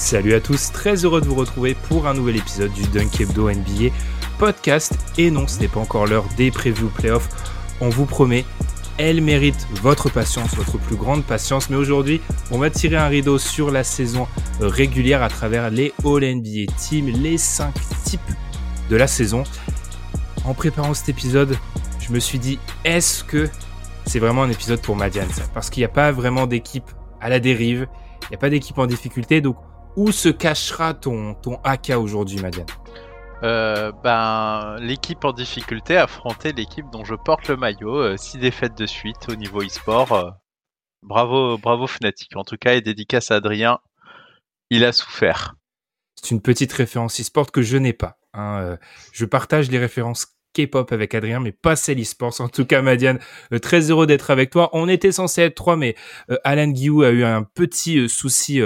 Salut à tous, très heureux de vous retrouver pour un nouvel épisode du Dunk Hebdo NBA podcast. Et non, ce n'est pas encore l'heure des previews playoffs. On vous promet, elle mérite votre patience, votre plus grande patience. Mais aujourd'hui, on va tirer un rideau sur la saison régulière à travers les All NBA Teams, les 5 types de la saison. En préparant cet épisode, je me suis dit, est-ce que c'est vraiment un épisode pour Madian Parce qu'il n'y a pas vraiment d'équipe à la dérive, il n'y a pas d'équipe en difficulté, donc où se cachera ton, ton AK aujourd'hui, Madiane? Euh, ben, l'équipe en difficulté a affronté l'équipe dont je porte le maillot. 6 euh, défaites de suite au niveau e-sport. Euh, bravo, bravo Fnatic. En tout cas, et dédicace à Adrien. Il a souffert. C'est une petite référence e-sport que je n'ai pas. Hein. je partage les références K-pop avec Adrien, mais pas celle e-sports. En tout cas, Madiane, très heureux d'être avec toi. On était censé être trois, mais Alan Guillou a eu un petit souci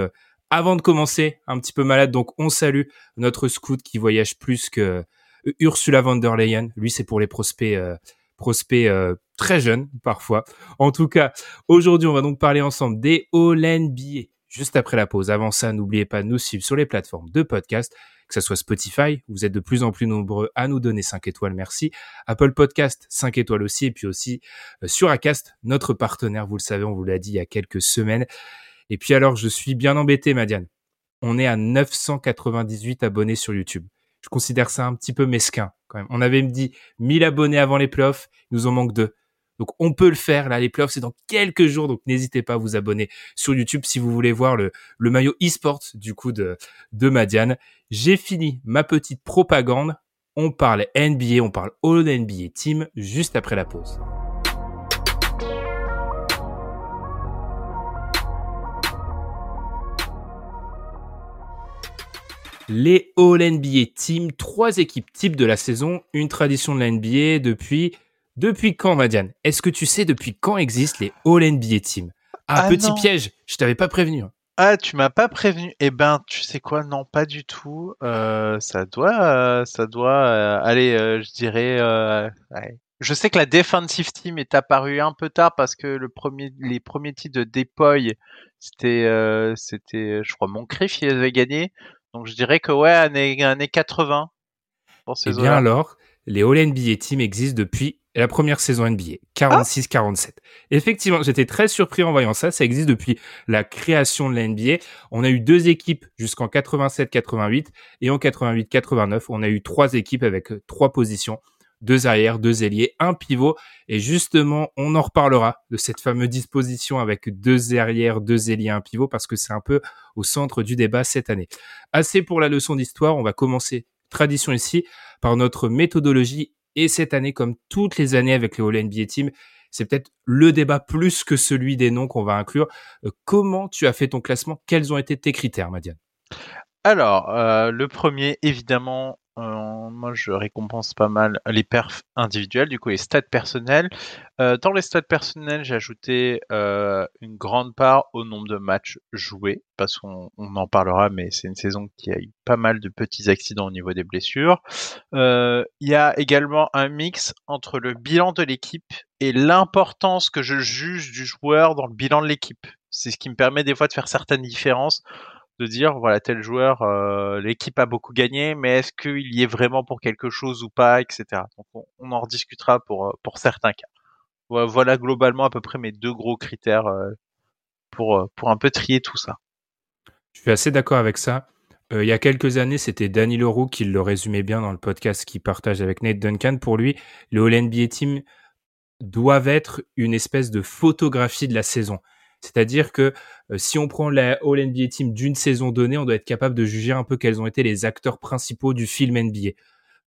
avant de commencer, un petit peu malade, donc on salue notre scout qui voyage plus que euh, Ursula von der Leyen. Lui, c'est pour les prospects, euh, prospects euh, très jeunes parfois. En tout cas, aujourd'hui, on va donc parler ensemble des All NBA juste après la pause. Avant ça, n'oubliez pas de nous suivre sur les plateformes de podcast, que ce soit Spotify, vous êtes de plus en plus nombreux à nous donner 5 étoiles, merci. Apple Podcast, 5 étoiles aussi, et puis aussi sur Acast, notre partenaire, vous le savez, on vous l'a dit il y a quelques semaines. Et puis alors, je suis bien embêté, Madiane. On est à 998 abonnés sur YouTube. Je considère ça un petit peu mesquin quand même. On avait dit 1000 abonnés avant les playoffs, il nous en manque deux. Donc on peut le faire là, les playoffs c'est dans quelques jours, donc n'hésitez pas à vous abonner sur YouTube si vous voulez voir le, maillot e-sport du coup de, de Madiane. J'ai fini ma petite propagande. On parle NBA, on parle All NBA Team juste après la pause. Les All NBA Team, trois équipes types de la saison, une tradition de la NBA depuis depuis quand, Madiane? Est-ce que tu sais depuis quand existent les All NBA Team? Ah, ah, petit piège, je t'avais pas prévenu. Hein. Ah, tu m'as pas prévenu. Eh ben, tu sais quoi? Non, pas du tout. Euh, ça doit, euh, ça doit. Euh, allez, je dirais. Je sais que la defensive team est apparue un peu tard parce que le premier, les premiers titres de Depoy, c'était, c'était, je crois, Moncrief qui avait gagné. Donc je dirais que ouais, année, année 80 pour ces Eh bien alors, les All NBA Team existent depuis la première saison NBA, 46-47. Effectivement, j'étais très surpris en voyant ça. Ça existe depuis la création de la NBA. On a eu deux équipes jusqu'en 87-88 et en 88-89, on a eu trois équipes avec trois positions deux arrières, deux ailiers, un pivot. Et justement, on en reparlera de cette fameuse disposition avec deux arrières, deux ailiers, un pivot, parce que c'est un peu au centre du débat cette année. Assez pour la leçon d'histoire, on va commencer, tradition ici, par notre méthodologie. Et cette année, comme toutes les années avec les All NBA Team, c'est peut-être le débat plus que celui des noms qu'on va inclure. Euh, comment tu as fait ton classement? Quels ont été tes critères, Madiane? Alors, euh, le premier, évidemment, euh, moi, je récompense pas mal les perfs individuels, du coup les stats personnels. Euh, dans les stats personnels, j'ai ajouté euh, une grande part au nombre de matchs joués, parce qu'on en parlera, mais c'est une saison qui a eu pas mal de petits accidents au niveau des blessures. Il y a également un mix entre le bilan de l'équipe et l'importance que je juge du joueur dans le bilan de l'équipe. C'est ce qui me permet des fois de faire certaines différences dire voilà tel joueur, euh, l'équipe a beaucoup gagné, mais est-ce qu'il y est vraiment pour quelque chose ou pas, etc. Donc on, en rediscutera pour euh, pour certains cas. Voilà globalement à peu près mes deux gros critères euh, pour pour un peu trier tout ça. Je suis assez d'accord avec ça. il y a quelques années, c'était Danny Leroux qui le résumait bien dans le podcast qu'il partage avec Nate Duncan. Pour lui, le All NBA Team, doivent être une espèce de photographie de la saison. C'est-à-dire que euh, si on prend la All NBA Team d'une saison donnée, on doit être capable de juger un peu quels ont été les acteurs principaux du film NBA.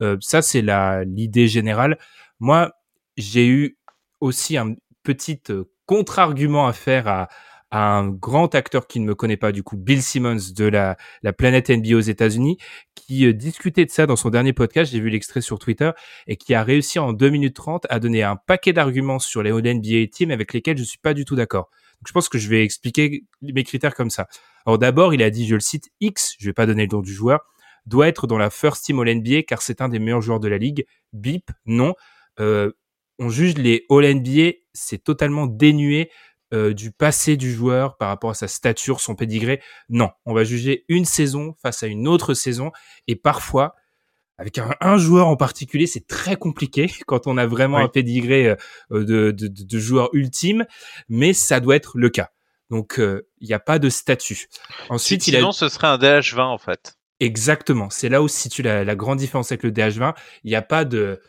Euh, ça, c'est l'idée générale. Moi, j'ai eu aussi un petit euh, contre-argument à faire à, un grand acteur qui ne me connaît pas, du coup, Bill Simmons de la, la planète NBA aux États-Unis, qui discutait de ça dans son dernier podcast, j'ai vu l'extrait sur Twitter, et qui a réussi en 2 minutes 30 à donner un paquet d'arguments sur les All NBA Team avec lesquels je suis pas du tout d'accord je pense que je vais expliquer mes critères comme ça. Alors d'abord, il a dit, je le cite, X, je vais pas donner le nom du joueur, doit être dans la first team All NBA car c'est un des meilleurs joueurs de la ligue. Bip, non. Euh, on juge les All NBA, c'est totalement dénué euh, du passé du joueur par rapport à sa stature, son pédigré. Non, on va juger une saison face à une autre saison et parfois avec un, joueur en particulier, c'est très compliqué quand on a vraiment un pédigré euh, de, de, de, joueur ultime, mais ça doit être le cas. Donc, euh, il n'y a pas de statut. Ensuite, Sinon, ce serait un DH20 en fait. Exactement. C'est là où se situe la, la grande différence avec le DH20. Il n'y a pas de,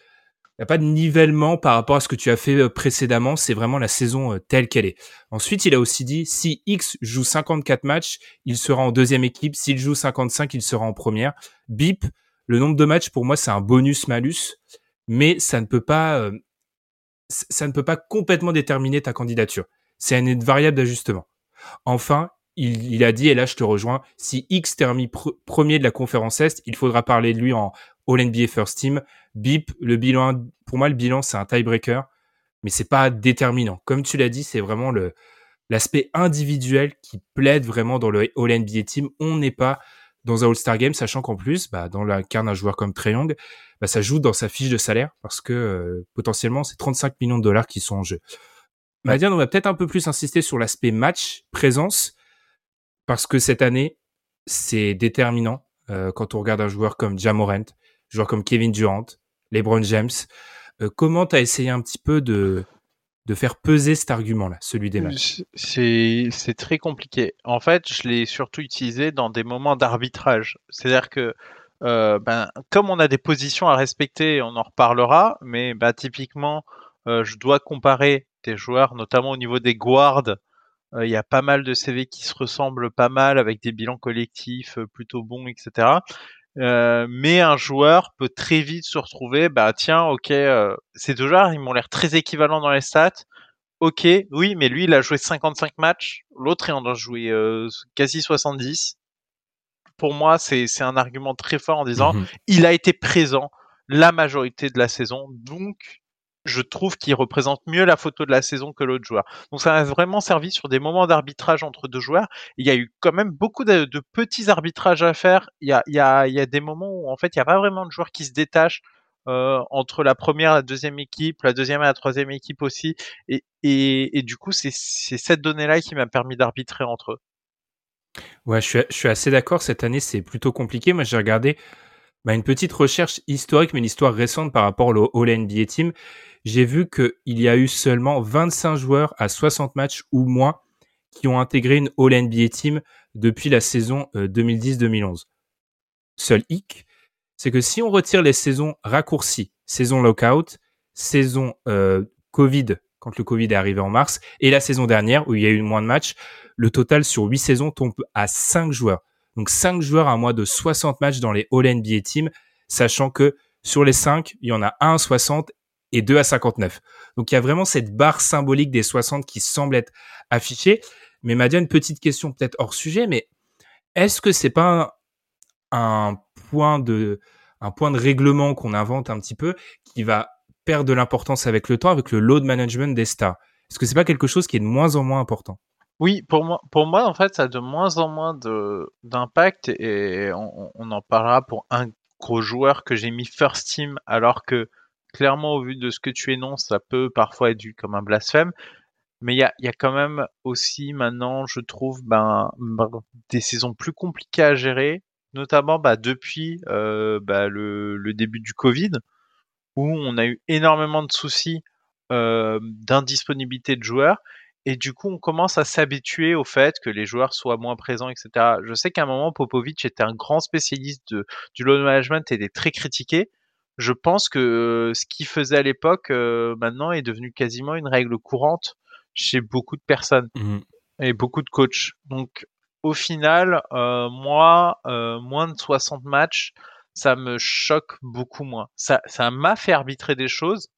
il a pas de nivellement par rapport à ce que tu as fait euh, précédemment. C'est vraiment la saison telle qu'elle est. Ensuite, il a aussi dit si X joue 54 matchs, il sera en deuxième équipe. S'il joue 55, il sera en première. Bip le nombre de matchs pour moi c'est un bonus malus, mais ça ne peut pas euh, complètement déterminer ta candidature. C'est une variable d'ajustement. Enfin, il, a dit, et là je te rejoins, si X termine premier de la conférence Est, il faudra parler de lui en All NBA First Team. BIP, le bilan, pour moi le bilan c'est un tiebreaker, mais c'est pas déterminant. Comme tu l'as dit, c'est vraiment le l'aspect individuel qui plaide vraiment dans le All NBA Team. On n'est pas dans un All-Star Game, sachant qu'en plus, bah, dans la carte d'un joueur comme Trae Young, bah, ça joue dans sa fiche de salaire parce que euh, potentiellement c'est 35 millions de dollars qui sont en jeu. Madiane, on va peut-être un peu plus insister sur l'aspect match, présence, parce que cette année, c'est déterminant euh, quand on regarde un joueur comme Jamorant, un joueur comme Kevin Durant, LeBron James. Euh, comment tu as essayé un petit peu de, de faire peser cet argument-là, celui des matchs C'est très compliqué. En fait, je l'ai surtout utilisé dans des moments d'arbitrage. C'est-à-dire que, euh, ben, comme on a des positions à respecter, on en reparlera, mais ben, typiquement, euh, je dois comparer des joueurs, notamment au niveau des guards. Euh, il y a pas mal de CV qui se ressemblent pas mal avec des bilans collectifs plutôt bons, etc. Euh, mais un joueur peut très vite se retrouver, bah tiens, ok, euh, ces deux joueurs, ils m'ont l'air très équivalents dans les stats. Ok, oui, mais lui, il a joué 55 matchs, l'autre, il en a joué euh, quasi 70. Pour moi, c'est un argument très fort en disant, mmh il a été présent la majorité de la saison, donc je trouve qu'il représente mieux la photo de la saison que l'autre joueur. Donc ça a vraiment servi sur des moments d'arbitrage entre deux joueurs. Il y a eu quand même beaucoup de, petits arbitrages à faire. Il y, a, des moments où en fait il n'y a pas vraiment de joueurs qui se détachent euh, entre la première la deuxième équipe, la deuxième et la troisième équipe aussi. Et, du coup, c'est cette donnée-là qui m'a permis d'arbitrer entre eux. Ouais, je suis, je suis assez d'accord. Cette année, c'est plutôt compliqué. Moi, j'ai regardé bah, une petite recherche historique, mais une histoire récente par rapport au All NBA Team j'ai vu qu'il y a eu seulement 25 joueurs à 60 matchs ou moins qui ont intégré une All NBA Team depuis la saison 2010-2011. Euh, Seul hic, c'est que si on retire les saisons raccourcies, saison lockout, saison euh, Covid, quand le Covid est arrivé en mars, et la saison dernière où il y a eu moins de matchs, le total sur 8 saisons tombe à 5 joueurs. Donc 5 joueurs à moins de 60 matchs dans les All NBA Team, sachant que sur les 5, il y en a un à 60 et 2 à 59. Donc il y a vraiment cette barre symbolique des 60 qui semble être affichée. Mais Madia, une petite question peut-être hors sujet, mais est-ce que c'est pas un, point de un point de règlement qu'on invente un petit peu qui va perdre de l'importance avec le temps, avec le load management des stars? Est-ce que c'est pas quelque chose qui est de moins en moins important? Oui, pour moi, en fait, ça a de moins en moins d'impact et on, on, en parlera pour un gros joueur que j'ai mis first team alors que clairement, au vu de ce que tu énonces, ça peut parfois être vu comme un blasphème. Mais il y a, quand même aussi maintenant, je trouve, ben, ben, des saisons plus compliquées à gérer, notamment bah, depuis euh, bah, le, début du Covid, où on a eu énormément de soucis euh, d'indisponibilité de joueurs. Et du coup, on commence à s'habituer au fait que les joueurs soient moins présents, etc. Je sais qu'à un moment, Popovic était un grand spécialiste du load management et était très critiqué. Je pense que ce qu'il faisait à l'époque, maintenant, est devenu quasiment une règle courante chez beaucoup de personnes mmh. et beaucoup de coachs. Donc, au final, moi, moins de 60 matchs, ça me choque beaucoup moins. Ça, ça m'a fait arbitrer des choses,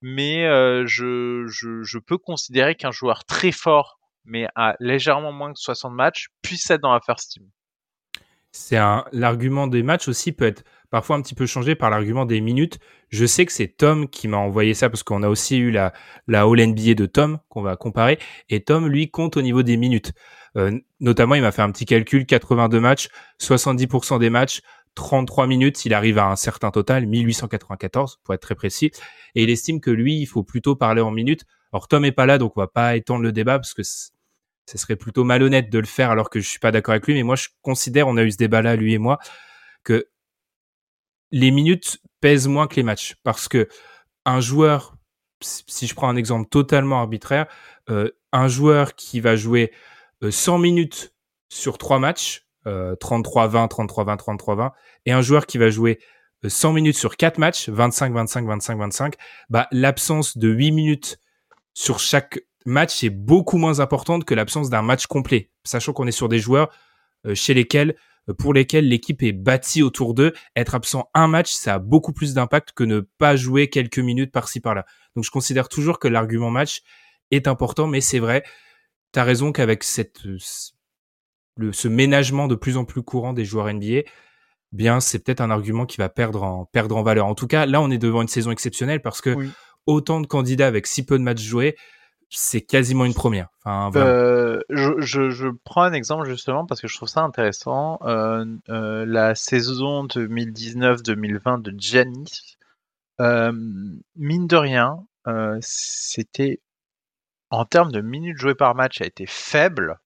mais je, je, je peux considérer qu'un joueur très fort, mais à légèrement moins que 60 matchs, puisse être dans la first team c'est un l'argument des matchs aussi peut être parfois un petit peu changé par l'argument des minutes. Je sais que c'est Tom qui m'a envoyé ça parce qu'on a aussi eu la la All NBA de Tom qu'on va comparer et Tom lui compte au niveau des minutes. Euh, notamment, il m'a fait un petit calcul 82 matchs, 70% des matchs 33 minutes, il arrive à un certain total, 1894 pour être très précis, et il estime que lui, il faut plutôt parler en minutes. Alors Tom est pas là, donc on va pas étendre le débat parce que ce serait plutôt malhonnête de le faire alors que je suis pas d'accord avec lui. Mais moi, je considère, on a eu ce débat-là, lui et moi, que les minutes pèsent moins que les matchs parce que un joueur, si je prends un exemple totalement arbitraire, euh, un joueur qui va jouer 100 euh, minutes sur trois matchs, 33-20, 33-20, 33-20, et un joueur qui va jouer 100 euh, minutes sur quatre matchs, 25, 25, 25, 25, bah, l'absence de 8 minutes sur chaque match est beaucoup moins importante que l'absence d'un match complet, sachant qu'on est sur des joueurs euh, chez lesquels, euh, pour lesquels l'équipe est bâtie autour d'eux. Être absent un match, ça a beaucoup plus d'impact que ne pas jouer quelques minutes par-ci par-là. Donc je considère toujours que l'argument match est important, mais c'est vrai, tu as raison qu'avec cette euh, le, ce ménagement de plus en plus courant des joueurs NBA, bien c'est peut-être un argument qui va perdre en perdre en valeur. En tout cas, là on est devant une saison exceptionnelle parce que autant de candidats avec si peu de matchs joués, c'est quasiment une première. euh, je, je, je, prends un exemple justement parce que je trouve ça intéressant. Euh, euh, la saison 2019-2020 de Giannis, mine de rien, c'était en termes de minutes jouées par match, a été faible.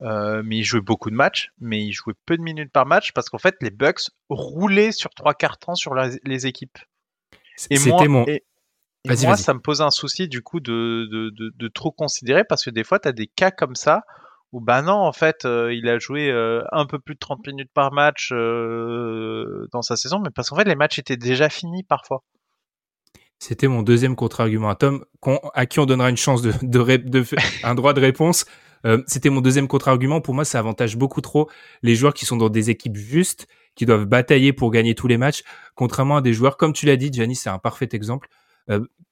Mais il jouait beaucoup de matchs, mais il jouait peu de minutes par match parce qu'en fait les Bucks roulaient sur trois quarts temps sur les équipes. C'était mon, moi, ça me pose un souci du coup de, de, de, de trop considérer parce que des fois, tu as des cas comme ça où, bah non, en fait, euh, il a joué euh, un peu plus de 30 minutes par match euh, dans sa saison, mais parce qu'en fait, les matchs étaient déjà finis parfois. C'était mon deuxième contre-argument à Tom, à qui on donnera une chance de, de, de un droit de réponse. C'était mon deuxième contre-argument. Pour moi, ça avantage beaucoup trop les joueurs qui sont dans des équipes justes, qui doivent batailler pour gagner tous les matchs, contrairement à des joueurs, comme tu l'as dit, Gianni, c'est un parfait exemple,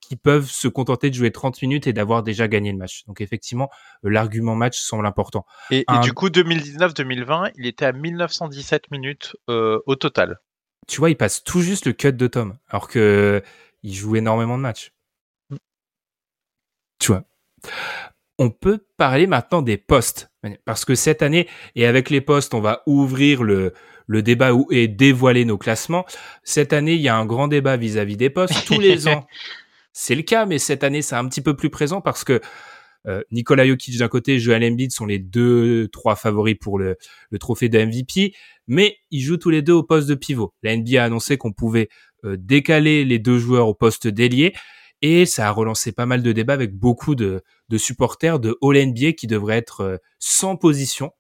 qui peuvent se contenter de jouer 30 minutes et d'avoir déjà gagné le match. Donc effectivement, euh, l'argument match semble important. Et, du coup, 2019-2020, il était à 1917 minutes euh, au total. Tu vois, il passe tout juste le cut de Tom, alors que il joue énormément de matchs. Mm. Tu vois. On peut parler maintenant des postes, parce que cette année, et avec les postes, on va ouvrir le, le débat et dévoiler nos classements. Cette année, il y a un grand débat vis-à-vis des postes. Tous les ans, c'est le cas, mais cette année, c'est un petit peu plus présent parce que euh, Nikola Jokic d'un côté, Joel Embiid sont les deux, trois favoris pour le, trophée de MVP, mais ils jouent tous les deux au poste de pivot. La NBA a annoncé qu'on pouvait euh, décaler les deux joueurs au poste d'ailier, et ça a relancé pas mal de débats avec beaucoup de, supporters de All NBA qui devraient être euh, sans position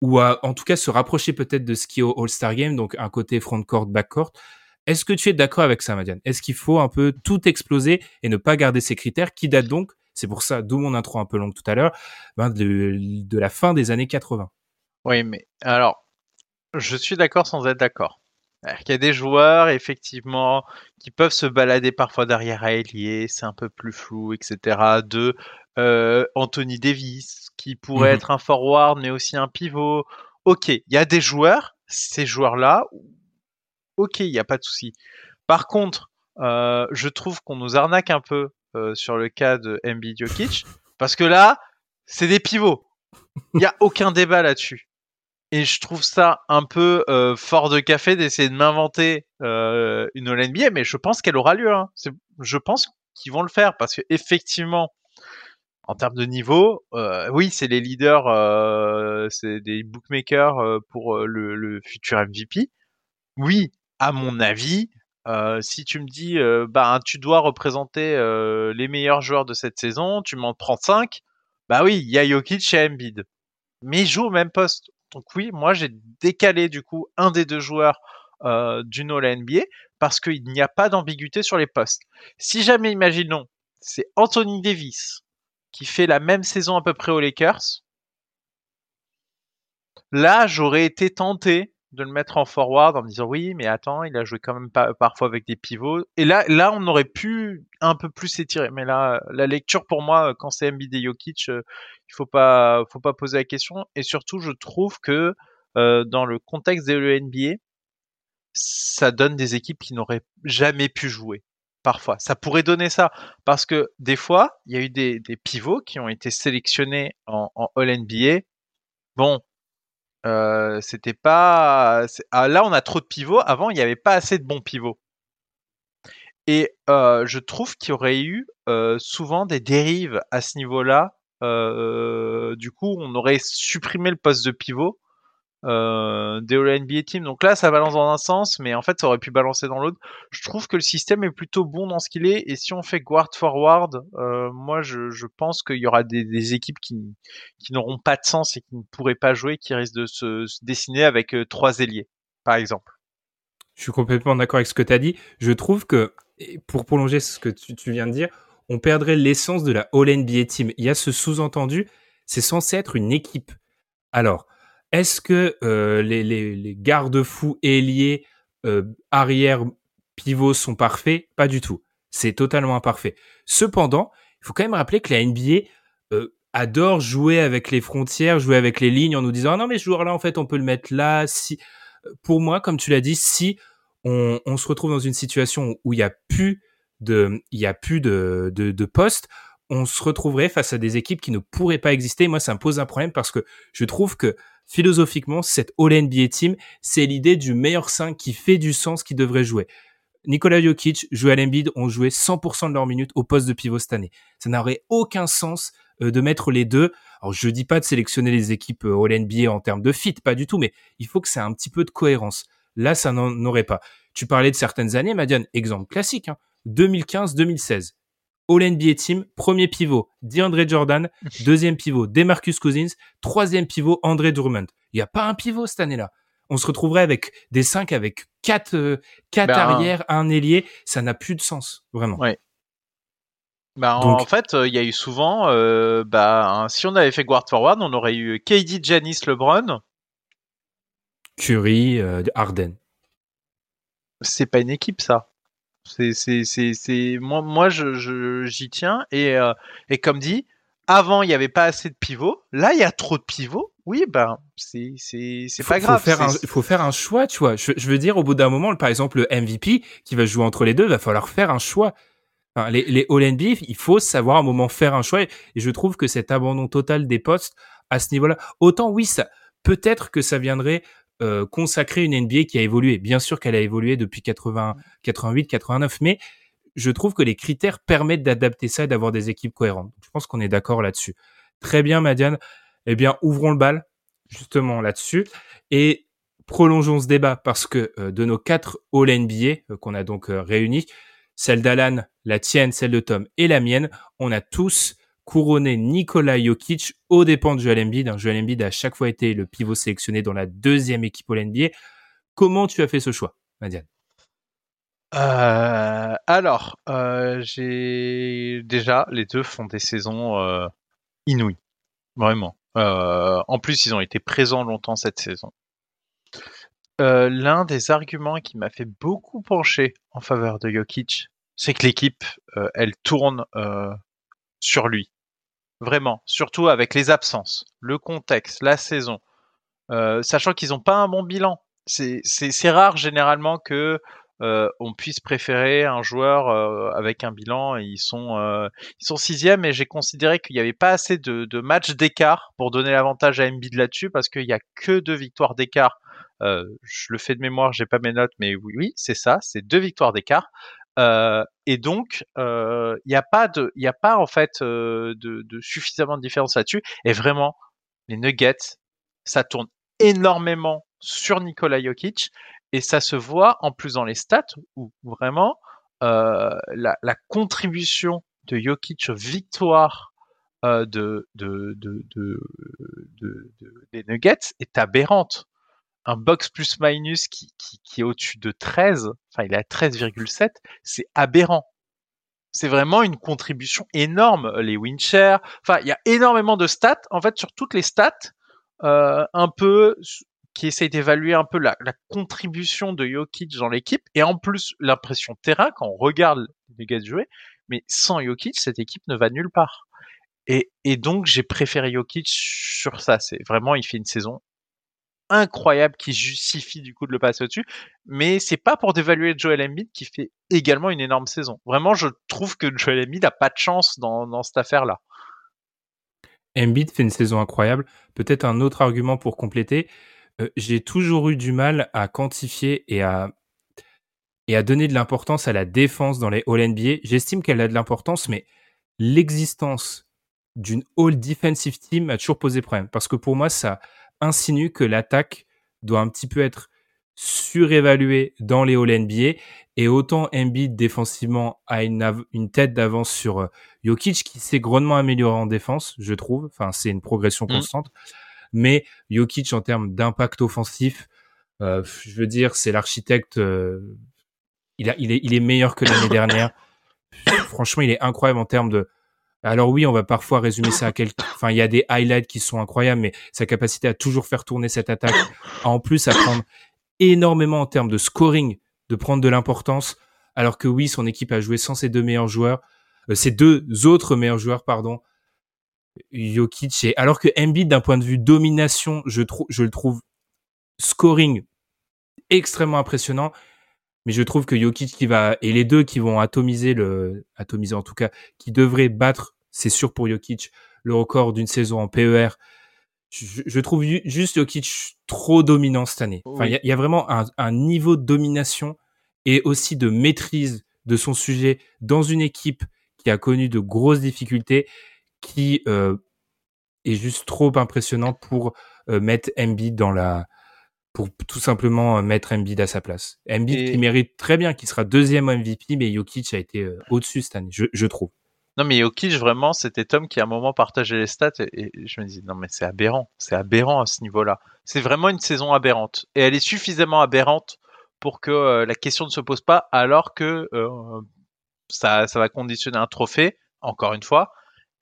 ou en tout cas se rapprocher peut-être de ce qui est au All-Star Game, donc un côté front-court, back-court. Est-ce que tu es d'accord avec ça, Madiane? Est-ce qu'il faut un peu tout exploser et ne pas garder ces critères qui datent donc, c'est pour ça, d'où mon intro un peu longue tout à l'heure, ben de la fin des années 80 Oui, mais alors, je suis d'accord sans être d'accord. Il y a des joueurs, effectivement, qui peuvent se balader parfois derrière ailier, c'est un peu plus flou, etc. De euh, Anthony Davis, qui pourrait mmh être un forward, mais aussi un pivot. Ok, il y a des joueurs, ces joueurs-là, ok, il n'y a pas de souci. Par contre, euh, je trouve qu'on nous arnaque un peu euh, sur le cas de MB Jokic, parce que là, c'est des pivots. Il n'y a aucun débat là-dessus. Et je trouve ça un peu euh, fort de café d'essayer de m'inventer une All NBA, mais je pense qu'elle aura lieu. Hein. Je pense qu'ils vont le faire parce que effectivement, en termes de niveau, euh, oui, c'est les leaders, euh, c'est des bookmakers euh, pour le, futur MVP. Oui, à mon avis, si tu me dis, bah, tu dois représenter les meilleurs joueurs de cette saison, tu m'en prends 5, bah oui, il y a Jokic et Embiid. Mais ils jouent au même poste. Donc oui, moi j'ai décalé du coup un des deux joueurs All NBA parce qu'il n'y a pas d'ambiguïté sur les postes. Si jamais, imaginons, c'est Anthony Davis qui fait la même saison à peu près aux Lakers, là, j'aurais été tenté de le mettre en forward en me disant oui, mais attends, il a joué quand même pas, parfois avec des pivots. Et là, là, on aurait pu un peu plus s'étirer. Mais là, la lecture pour moi, quand c'est et Jokic, euh, il faut pas, faut pas poser la question. Et surtout, je trouve que euh, dans le contexte de l'NBA, ça donne des équipes qui n'auraient jamais pu jouer. Parfois, ça pourrait donner ça parce que des fois, il y a eu des, des pivots qui ont été sélectionnés en, en All NBA. Bon, euh, c'était pas. Ah, là, on a trop de pivots. Avant, il n'y avait pas assez de bons pivots. Et euh, je trouve qu'il y aurait eu euh, souvent des dérives à ce niveau-là. du coup, on aurait supprimé le poste de pivot euh, des NBA Team. Donc là, ça balance dans un sens, mais en fait, ça aurait pu balancer dans l'autre. Je trouve que le système est plutôt bon dans ce qu'il est. Et si on fait guard forward, euh, moi, je, pense qu'il y aura des, équipes qui, qui n'auront pas de sens et qui ne pourraient pas jouer, qui risquent de se, dessiner avec euh, trois ailiers, par exemple. Je suis complètement d'accord avec ce que tu as dit. Je trouve que, pour prolonger ce que tu, tu viens de dire, on perdrait l'essence de la All NBA Team. Il y a ce sous-entendu, c'est censé être une équipe. Alors, est-ce que euh, les, garde-fous ailiers euh, arrière pivots sont parfaits? Pas du tout. C'est totalement imparfait. Cependant, il faut quand même rappeler que la NBA euh, adore jouer avec les frontières, jouer avec les lignes en nous disant ah non mais ce joueur-là en fait on peut le mettre là. Si pour moi, comme tu l'as dit, si on, se retrouve dans une situation où il y a plus de il y a plus de postes, on se retrouverait face à des équipes qui ne pourraient pas exister. Moi, ça me pose un problème parce que je trouve que philosophiquement, cette All-NBA team, c'est l'idée du meilleur 5 qui fait du sens, qui devrait jouer. Nikola Jokic, Joel Embiid ont joué 100% de leurs minutes au poste de pivot cette année. Ça n'aurait aucun sens euh, de mettre les deux. Alors, je dis pas de sélectionner les équipes euh, All-NBA en termes de fit, pas du tout, mais il faut que ça ait un petit peu de cohérence. Là, ça n'en aurait pas. Tu parlais de certaines années, Madiane, exemple classique, hein. 2015-2016. All-NBA Team, premier pivot, DeAndre Jordan, deuxième pivot, Demarcus Cousins, troisième pivot, André Drummond. Il n'y a pas un pivot cette année-là. On se retrouverait avec des cinq, avec quatre, euh, bah, arrières, un ailier. Ça n'a plus de sens, vraiment. Bah, en fait, euh, il y a eu souvent, euh, bah, hein, si on avait fait guard forward, on aurait eu KD, Janice, LeBron, Curry, Harden. C'est pas une équipe, ça. C'est, moi, moi, je, j'y tiens. Et, euh, et comme dit, avant, il n'y avait pas assez de pivots. Là, il y a trop de pivots. Oui, ben, c'est, c'est, c'est pas grave. Il faut faire un choix, tu vois. Je, je, veux dire, au bout d'un moment, par exemple, le MVP qui va jouer entre les deux, va falloir faire un choix. Enfin, les, les All-NBA, il faut savoir à un moment faire un choix. Et je trouve que cet abandon total des postes à ce niveau-là, autant oui, ça, peut-être que ça viendrait euh, consacrer une NBA qui a évolué. Bien sûr qu'elle a évolué depuis 80, 88, 89, mais je trouve que les critères permettent d'adapter ça et d'avoir des équipes cohérentes. Je pense qu'on est d'accord là-dessus. Très bien, Madiane. Eh bien, ouvrons le bal justement là-dessus et prolongeons ce débat parce que euh, de nos quatre All NBA euh, qu'on a donc réunis, celle d'Alan, la tienne, celle de Tom et la mienne, on a tous couronné Nikola Jokic aux dépens de Joel Embiid. Un Joel Embiid a chaque fois été le pivot sélectionné dans la deuxième équipe au NBA. Comment tu as fait ce choix, Madiane? Euh, alors, euh, déjà les deux font des saisons euh, inouïes, vraiment. en plus, ils ont été présents longtemps cette saison. L'un des arguments qui m'a fait beaucoup pencher en faveur de Jokic, c'est que l'équipe, elle tourne sur lui. Vraiment, surtout avec les absences, le contexte, la saison, euh, sachant qu'ils n'ont pas un bon bilan. C'est rare généralement que euh, on puisse préférer un joueur euh, avec un bilan. ils sont sont sixième et j'ai considéré qu'il n'y avait pas assez de, matchs d'écart pour donner l'avantage à Embiid là-dessus parce qu'il n'y a que deux victoires d'écart. je le fais de mémoire, j'ai pas mes notes, mais oui c'est ça, c'est deux victoires d'écart. Euh, et donc, il euh, n'y a pas de, il a pas en fait euh, de, de, suffisamment de différence là-dessus. Et vraiment, les Nuggets, ça tourne énormément sur Nikola Jokic et ça se voit en plus dans les stats où vraiment la, la, contribution de Jokic aux victoires euh, de, de, de, de, des Nuggets est aberrante. Un box plus minus qui, qui, est au-dessus de 13, enfin il est à 13,7, c'est aberrant. C'est vraiment une contribution énorme. Les win enfin il y a énormément de stats. En fait, sur toutes les stats, euh, un peu qui essaye d'évaluer un peu la, la, contribution de Jokic dans l'équipe et en plus l'impression terrain quand on regarde les gars jouer. Mais sans Jokic, cette équipe ne va nulle part. Et, et donc j'ai préféré Jokic sur ça. C'est vraiment, il fait une saison incroyable qui justifie du coup de le passer au-dessus. Mais c'est pas pour dévaluer Joel Embiid qui fait également une énorme saison. Vraiment, je trouve que Joel Embiid a pas de chance dans, cette affaire-là. Embiid fait une saison incroyable. Peut-être un autre argument pour compléter. Euh, j'ai toujours eu du mal à quantifier et à et à donner de l'importance à la défense dans les All NBA. J'estime qu'elle a de l'importance, mais l'existence d'une All Defensive Team a toujours posé problème. Parce que pour moi, ça, insinue que l'attaque doit un petit peu être surévaluée dans les All NBA et autant Embiid défensivement a une, une tête d'avance sur euh, Jokic qui s'est grandement amélioré en défense, je trouve. Enfin, c'est une progression mmh. constante. Mais Jokic en termes d'impact offensif, euh, je veux dire, c'est l'architecte. Euh, il, a, il, est, il est meilleur que l'année dernière. Franchement, il est incroyable en termes de alors oui, on va parfois résumer ça à quelques... Enfin, il y a des highlights qui sont incroyables, mais sa capacité à toujours faire tourner cette attaque, en plus à prendre énormément en termes de scoring, de prendre de l'importance, alors que oui, son équipe a joué sans ses deux meilleurs joueurs, euh, ses deux autres meilleurs joueurs, pardon, Jokic et alors que Embiid d'un point de vue domination, je je le trouve scoring extrêmement impressionnant. Mais je trouve que Jokic qui va et les deux qui vont atomiser le atomiser en tout cas qui devraient battre c'est sûr pour Jokic, le record d'une saison en PER. Je, trouve juste Jokic trop dominant cette année. Enfin, il y, a vraiment un, niveau de domination et aussi de maîtrise de son sujet dans une équipe qui a connu de grosses difficultés, qui euh, est juste trop impressionnant pour euh, mettre Embiid dans la, pour tout simplement euh, mettre Embiid à sa place. Embiid qui mérite très bien, qui sera deuxième MVP, mais Jokic a été au-dessus cette année, je trouve. Non, mais Jokic, vraiment, c'était Tom qui à un moment partageait les stats et, je me dis, non, mais c'est aberrant. C'est aberrant à ce niveau-là. C'est vraiment une saison aberrante. Et elle est suffisamment aberrante pour que euh, la question ne se pose pas alors que euh, ça, ça va conditionner un trophée, encore une fois.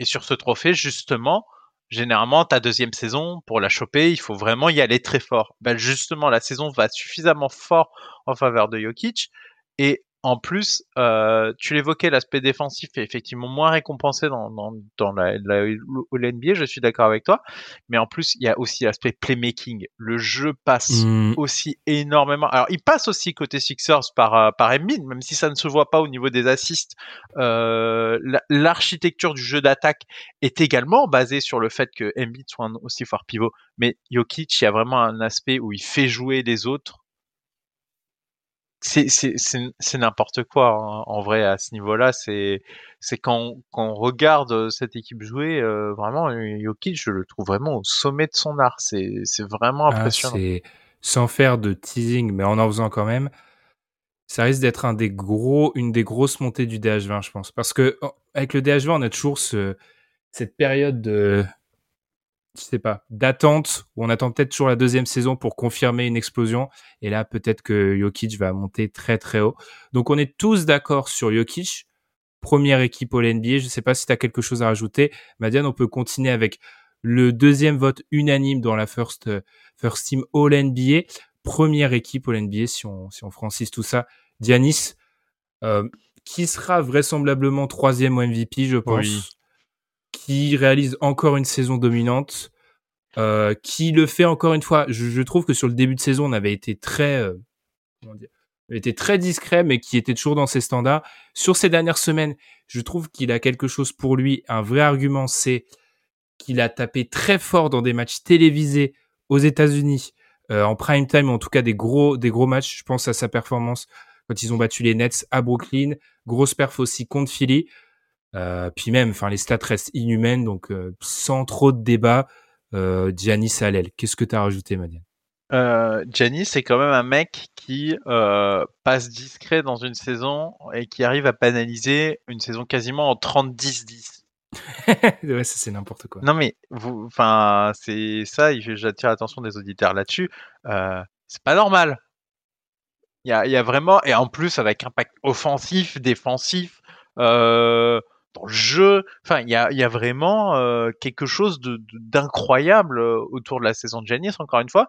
Et sur ce trophée, justement, généralement, ta deuxième saison, pour la choper, il faut vraiment y aller très fort. Ben, justement, la saison va suffisamment fort en faveur de Jokic. Et en plus, euh, tu l'évoquais, l'aspect défensif est effectivement moins récompensé dans, dans, dans la, la, l'NBA, je suis d'accord avec toi. Mais en plus, il y a aussi l'aspect playmaking. Le jeu passe mmh. aussi énormément. Alors, il passe aussi côté Sixers par, euh, par Embiid, même si ça ne se voit pas au niveau des assists. Euh, l'architecture du jeu d'attaque est également basée sur le fait que Embiid soit un aussi fort pivot. Mais Jokic, il y a vraiment un aspect où il fait jouer les autres c'est n'importe quoi hein. en vrai à ce niveau-là. C'est c'est quand, quand on regarde euh, cette équipe jouer, euh, vraiment Jokic, je le trouve vraiment au sommet de son art. C'est c'est vraiment ah, impressionnant. sans faire de teasing, mais en en faisant quand même. Ça risque d'être un des gros, une des grosses montées du DH20, je pense, parce que avec le DH20, on a toujours ce, cette période de je sais pas, d'attente où on attend peut-être toujours la deuxième saison pour confirmer une explosion. Et là, peut-être que Jokic va monter très très haut. Donc on est tous d'accord sur Jokic, première équipe au NBA. Je sais pas si tu as quelque chose à rajouter. Madiane, on peut continuer avec le deuxième vote unanime dans la first, first team All NBA. Première équipe All NBA si on, si on francise tout ça. Dianis, euh, qui sera vraisemblablement troisième au MVP, je pense qui réalise encore une saison dominante, euh, qui le fait encore une fois. Je, je, trouve que sur le début de saison, on avait été très, euh, comment dire, était très discret, mais qui était toujours dans ses standards. Sur ces dernières semaines, je trouve qu'il a quelque chose pour lui. Un vrai argument, c'est qu'il a tapé très fort dans des matchs télévisés aux États-Unis, euh, en prime time, en tout cas des gros, des gros matchs. Je pense à sa performance quand ils ont battu les Nets à Brooklyn. Grosse perf aussi contre Philly. Euh, puis même, enfin, les stats restent inhumaines, donc euh, sans trop de débat, euh, Giannis Alel. Qu'est-ce que tu as rajouté, Madiane? Euh, Giannis, c'est quand même un mec qui euh, passe discret dans une saison et qui arrive à banaliser une saison quasiment en 30-10-10. ouais, ça c'est n'importe quoi. Non mais, enfin, c'est ça. J'attire l'attention des auditeurs là-dessus. C'est pas normal. Il y a, y a, vraiment, et en plus avec impact offensif, défensif, euh, dans le jeu, enfin, il y a, y a vraiment euh, quelque chose d'incroyable de, autour de la saison de Janice, encore une fois.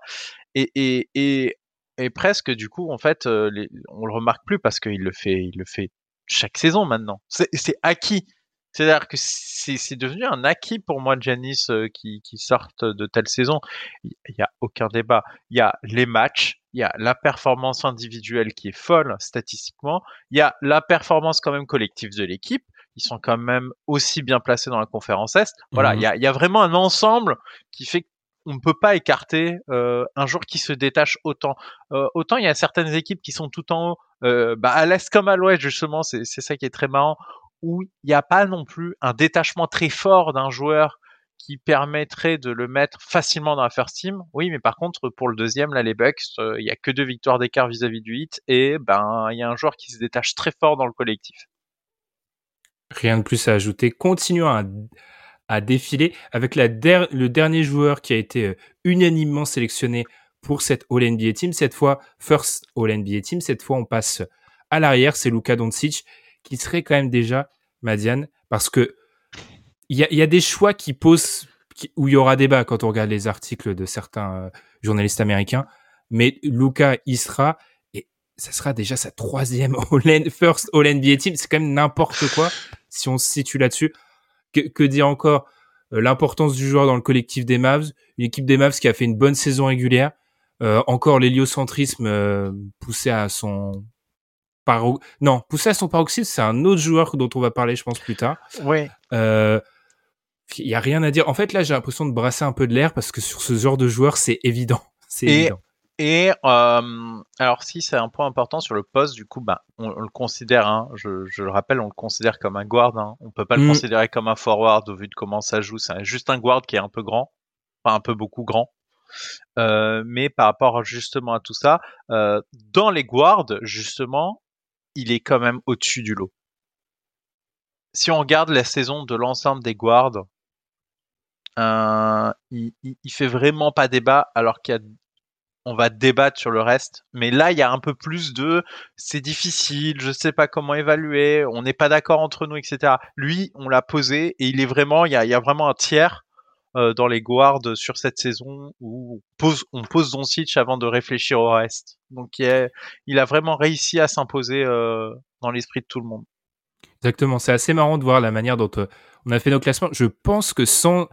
Et, et, et, et presque, du coup, en fait, les, on le remarque plus parce qu'il le fait, il le fait chaque saison maintenant. C'est acquis. C'est-à-dire que c'est devenu un acquis pour moi, Janice, qui, qui sortent de telle saison. Il n'y a aucun débat. Il y a les matchs, il y a la performance individuelle qui est folle statistiquement, il y a la performance quand même collective de l'équipe. Ils sont quand même aussi bien placés dans la conférence Est. Voilà, il y, a, y, a, vraiment un ensemble qui fait qu'on ne peut pas écarter euh, un joueur qui se détache autant. Euh, autant il y a certaines équipes qui sont tout en haut, euh, bah à l'Est comme à l'Ouest justement, c'est ça qui est très marrant, où il n'y a pas non plus un détachement très fort d'un joueur qui permettrait de le mettre facilement dans la first team. Oui, mais par contre, pour le deuxième, là, les Bucks, euh, il y a que deux victoires d'écart vis-à-vis du hit et ben, il y a un joueur qui se détache très fort dans le collectif. Rien de plus à ajouter. Continuons à, défiler avec le dernier joueur qui a été euh, unanimement sélectionné pour cette All-NBA Team. Cette fois, first All-NBA Team. Cette fois, on passe à l'arrière. C'est Luka Doncic qui serait quand même déjà Madiane parce que il y a, des choix qui posent, où il y aura débat quand on regarde les articles de certains euh, journalistes américains. Mais Luca y sera et ça sera déjà sa troisième all first All NBA team. C'est quand même n'importe quoi si on se situe là-dessus. Que, que, dire encore euh, L'importance du joueur dans le collectif des Mavs, une équipe des Mavs qui a fait une bonne saison régulière. Euh, encore l'héliocentrisme euh, poussé à son paro... non poussé à son paroxysme, c'est un autre joueur dont on va parler, je pense plus tard. Oui. Euh, il y a rien à dire. En fait, là, j'ai l'impression de brasser un peu de l'air parce que sur ce genre de joueur, c'est évident. C'est évident. Et euh, alors si c'est un point important sur le poste, du coup, bah, on, le considère, hein, je, je, le rappelle, on le considère comme un guard. Hein. On peut pas le mm. considérer comme un forward au vu de comment ça joue. C'est juste un guard qui est un peu grand, enfin un peu beaucoup grand. Euh, mais par rapport justement à tout ça, euh, dans les guards, justement, il est quand même au-dessus du lot. Si on regarde la saison de l'ensemble des guards, euh, il, il, fait vraiment pas débat alors qu'il y a on va débattre sur le reste. Mais là, il y a un peu plus de c'est difficile, je sais pas comment évaluer, on n'est pas d'accord entre nous, etc. Lui, on l'a posé et il est vraiment, il y a, vraiment un tiers euh, dans les guards sur cette saison où on pose, on pose avant de réfléchir au reste. Donc il a vraiment réussi à s'imposer euh, dans l'esprit de tout le monde. Exactement, c'est assez marrant de voir la manière dont euh, on a fait nos classements. Je pense que sans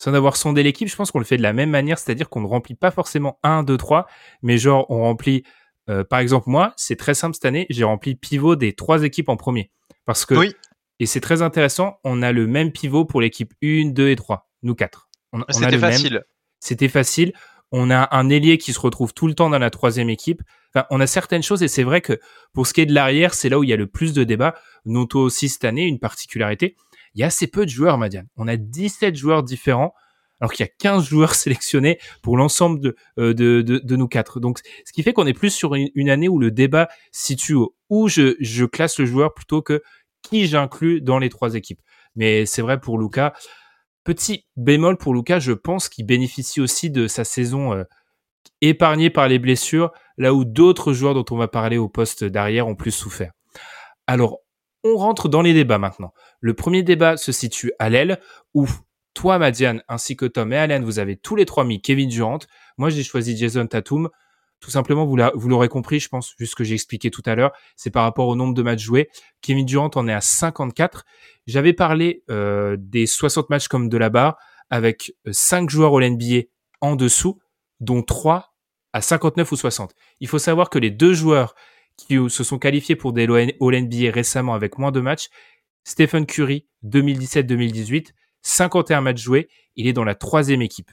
sans avoir sondé l'équipe, je pense qu'on le fait de la même manière, c'est-à-dire qu'on ne remplit pas forcément 1, 2, 3, mais genre on remplit, euh, par exemple moi, c'est très simple cette année, j'ai rempli pivot des trois équipes en premier. Parce que, oui. et c'est très intéressant, on a le même pivot pour l'équipe 1, 2 et 3, nous quatre. C'était facile. C'était facile. On a un ailier qui se retrouve tout le temps dans la troisième équipe. Enfin, on a certaines choses et c'est vrai que pour ce qui est de l'arrière, c'est là où il y a le plus de débats. Noto aussi cette année, une particularité, il y a assez peu de joueurs, Madiane. On a 17 joueurs différents, alors qu'il y a 15 joueurs sélectionnés pour l'ensemble de, euh, de, de, de, nous quatre. Donc, ce qui fait qu'on est plus sur une, année où le débat situe où je, je classe le joueur plutôt que qui j'inclus dans les trois équipes. Mais c'est vrai pour Lucas. Petit bémol pour Lucas, je pense qu'il bénéficie aussi de sa saison euh, épargnée par les blessures, là où d'autres joueurs dont on va parler au poste d'arrière ont plus souffert. Alors, on rentre dans les débats maintenant. Le premier débat se situe à l'aile, où toi, Madiane, ainsi que Tom et Allen, vous avez tous les trois mis Kevin Durant. Moi, j'ai choisi Jason Tatum. Tout simplement, vous l'aurez compris, je pense, vu ce que j'ai expliqué tout à l'heure, c'est par rapport au nombre de matchs joués. Kevin Durant en est à 54. J'avais parlé euh, des 60 matchs comme de la barre, avec 5 euh, joueurs au NBA en dessous, dont 3 à 59 ou 60. Il faut savoir que les deux joueurs qui se sont qualifiés pour des All-NBA récemment avec moins de matchs. Stephen Curry, 2017-2018, 51 matchs joués, il est dans la troisième équipe.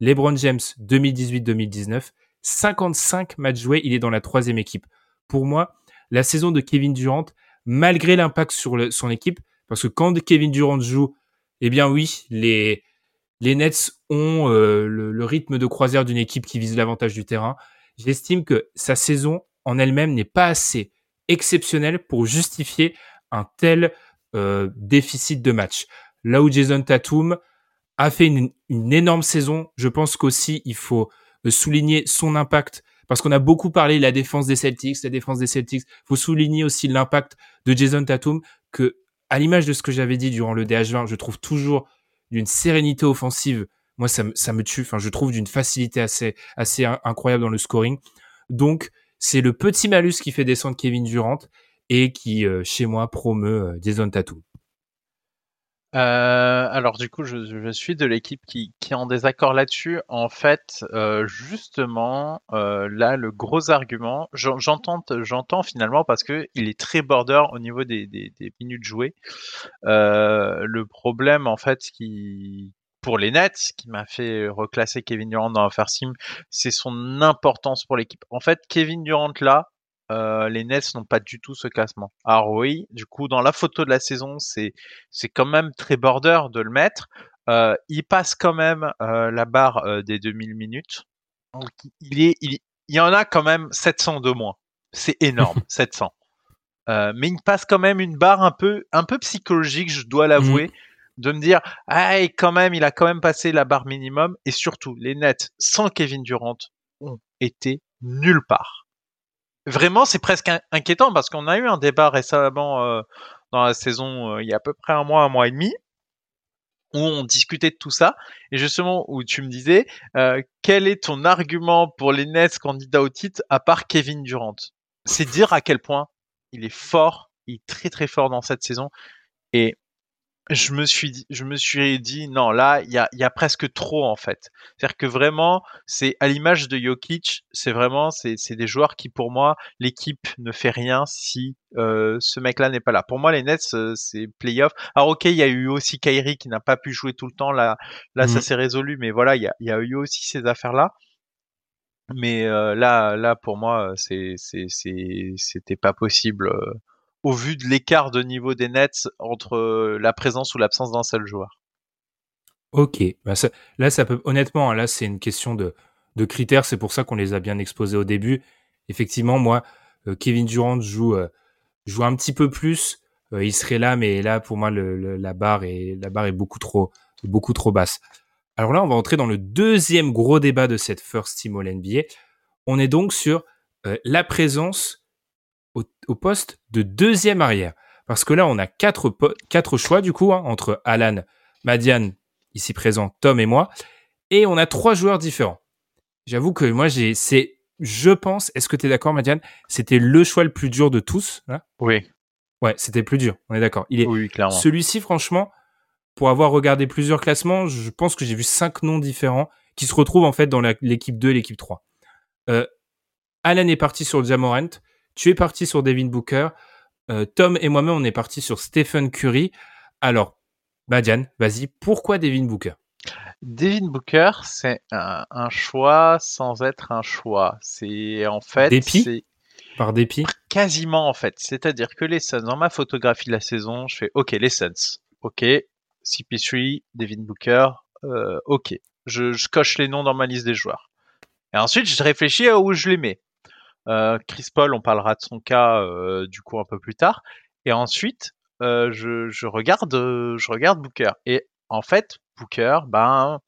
LeBron James, 2018-2019, 55 matchs joués, il est dans la troisième équipe. Pour moi, la saison de Kevin Durant, malgré l'impact sur son équipe, parce que quand Kevin Durant joue, eh bien oui, les, Nets ont euh, le, le, rythme de croisière d'une équipe qui vise l'avantage du terrain. J'estime que sa saison en elle-même n'est pas assez exceptionnelle pour justifier un tel euh, déficit de match. Là où Jason Tatum a fait une, énorme saison, je pense qu'aussi il faut euh, souligner son impact parce qu'on a beaucoup parlé de la défense des Celtics, la défense des Celtics. Faut souligner aussi l'impact de Jason Tatum que, à l'image de ce que j'avais dit durant le DH20, je trouve toujours d'une sérénité offensive. Moi, ça, ça me tue. Enfin, je trouve d'une facilité assez, assez incroyable dans le scoring. Donc, c'est le petit malus qui fait descendre Kevin Durant et qui, euh, chez moi, promeut euh, Jason Tatum. Euh, alors du coup, je, suis de l'équipe qui, est en désaccord là-dessus. En fait, euh, justement, euh, là, le gros argument, j'entends, finalement parce que il est très border au niveau des minutes jouées. le problème, en fait, qui pour les Nets, qui m'a fait reclasser Kevin Durant dans la sim, c'est son importance pour l'équipe. En fait, Kevin Durant là, euh, les Nets n'ont pas du tout ce classement. Alors oui, du coup, dans la photo de la saison, c'est c'est quand même très border de le mettre. Euh, il passe quand même euh, la barre euh, des 2000 minutes. Donc, il est, il, y en a quand même 700 de moins. C'est énorme, 700. Euh, mais il passe quand même une barre un peu, un peu psychologique, je dois l'avouer, mmh. De me dire, ah, quand même, il a quand même passé la barre minimum. Et surtout, les Nets sans Kevin Durant ont été nulle part. Vraiment, c'est presque inquiétant parce qu'on a eu un débat récemment euh, dans la saison, euh, il y a à peu près un mois, un mois et demi, où on discutait de tout ça, et justement où tu me disais, euh, quel est ton argument pour les Nets candidats au titre à part Kevin Durant? C'est dire à quel point il est fort, il est très très fort dans cette saison, et je me suis dit, je me suis dit non là il y a, y a presque trop en fait. C'est-à-dire que vraiment c'est à l'image de Jokic, c'est vraiment c'est des joueurs qui pour moi l'équipe ne fait rien si euh, ce mec-là n'est pas là. Pour moi les Nets euh, c'est playoff. Alors ok il y a eu aussi Kyrie qui n'a pas pu jouer tout le temps là là ça mmh. s'est résolu mais voilà il y a, y a eu aussi ces affaires là. Mais euh, là là pour moi c'est c'est c'était pas possible au vu de l'écart de niveau des Nets entre euh, la présence ou l'absence d'un seul joueur. Ok, bah, là ça peut honnêtement, là c'est une question de, critères, c'est pour ça qu'on les a bien exposés au début. Effectivement, moi, euh, Kevin Durant joue euh, joue un petit peu plus, il serait là, mais là pour moi la barre est beaucoup trop basse. Alors là, on va entrer dans le deuxième gros débat de cette first team All NBA. On est donc sur la présence au, poste de deuxième arrière. Parce que là, on a quatre, quatre choix, du coup, hein, entre Alan, Madiane, ici présent, Tom et moi. Et on a trois joueurs différents. J'avoue que moi, j'ai, c'est, je pense, est-ce que tu es d'accord, Madiane? C'était le choix le plus dur de tous. oui. Ouais, c'était plus dur. On est d'accord. Il est, oui, clairement. Celui-ci, franchement, pour avoir regardé plusieurs classements, je pense que j'ai vu cinq noms différents qui se retrouvent en fait dans l'équipe 2 et l'équipe 3. Euh, Alan est parti sur Jamorant. Tu es parti sur Devin Booker. Euh, Tom et moi-même, on est parti sur Stephen Curry. Alors, Badian, vas-y, pourquoi Devin Booker? Devin Booker, c'est un, choix sans être un choix. C'est en fait. Dépit? Par dépit? Quasiment en fait. C'est-à-dire que les Suns, dans ma photographie de la saison, je fais OK, les Suns. OK, CP3, Devin Booker, euh, OK. Je, je, coche les noms dans ma liste des joueurs. Et ensuite, je réfléchis à où je les mets. Euh, Chris Paul, on parlera de son cas euh, du coup un peu plus tard. Et ensuite, euh, je, je, regarde, je regarde Booker. Et en fait, Booker, ben,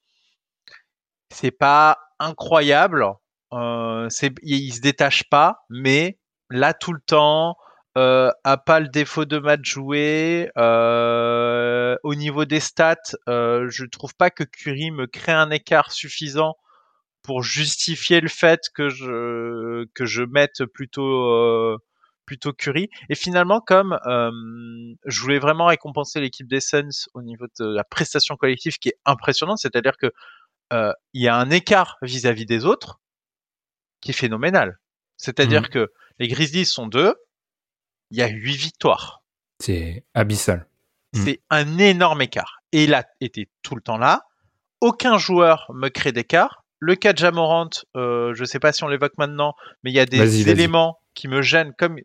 c'est pas incroyable. c'est, il se détache pas, mais là tout le temps, euh, a pas le défaut de match joué. Euh, au niveau des stats, euh, je trouve pas que Curry me crée un écart suffisant pour justifier le fait que je que je mette plutôt euh, plutôt Curry. Et finalement, comme euh, je voulais vraiment récompenser l'équipe des Suns au niveau de la prestation collective qui est impressionnante, c'est-à-dire que euh, il y a un écart vis-à-vis des autres qui est phénoménal. C'est-à-dire mmh. que les Grizzlies sont deux, il y a huit victoires. C'est abyssal. Mmh. C'est un énorme écart. Et il a été tout le temps là. Aucun joueur me crée d'écart le cas de Jamorant, euh, je ne sais pas si on l'évoque maintenant, mais il y a des éléments qui me gênent comme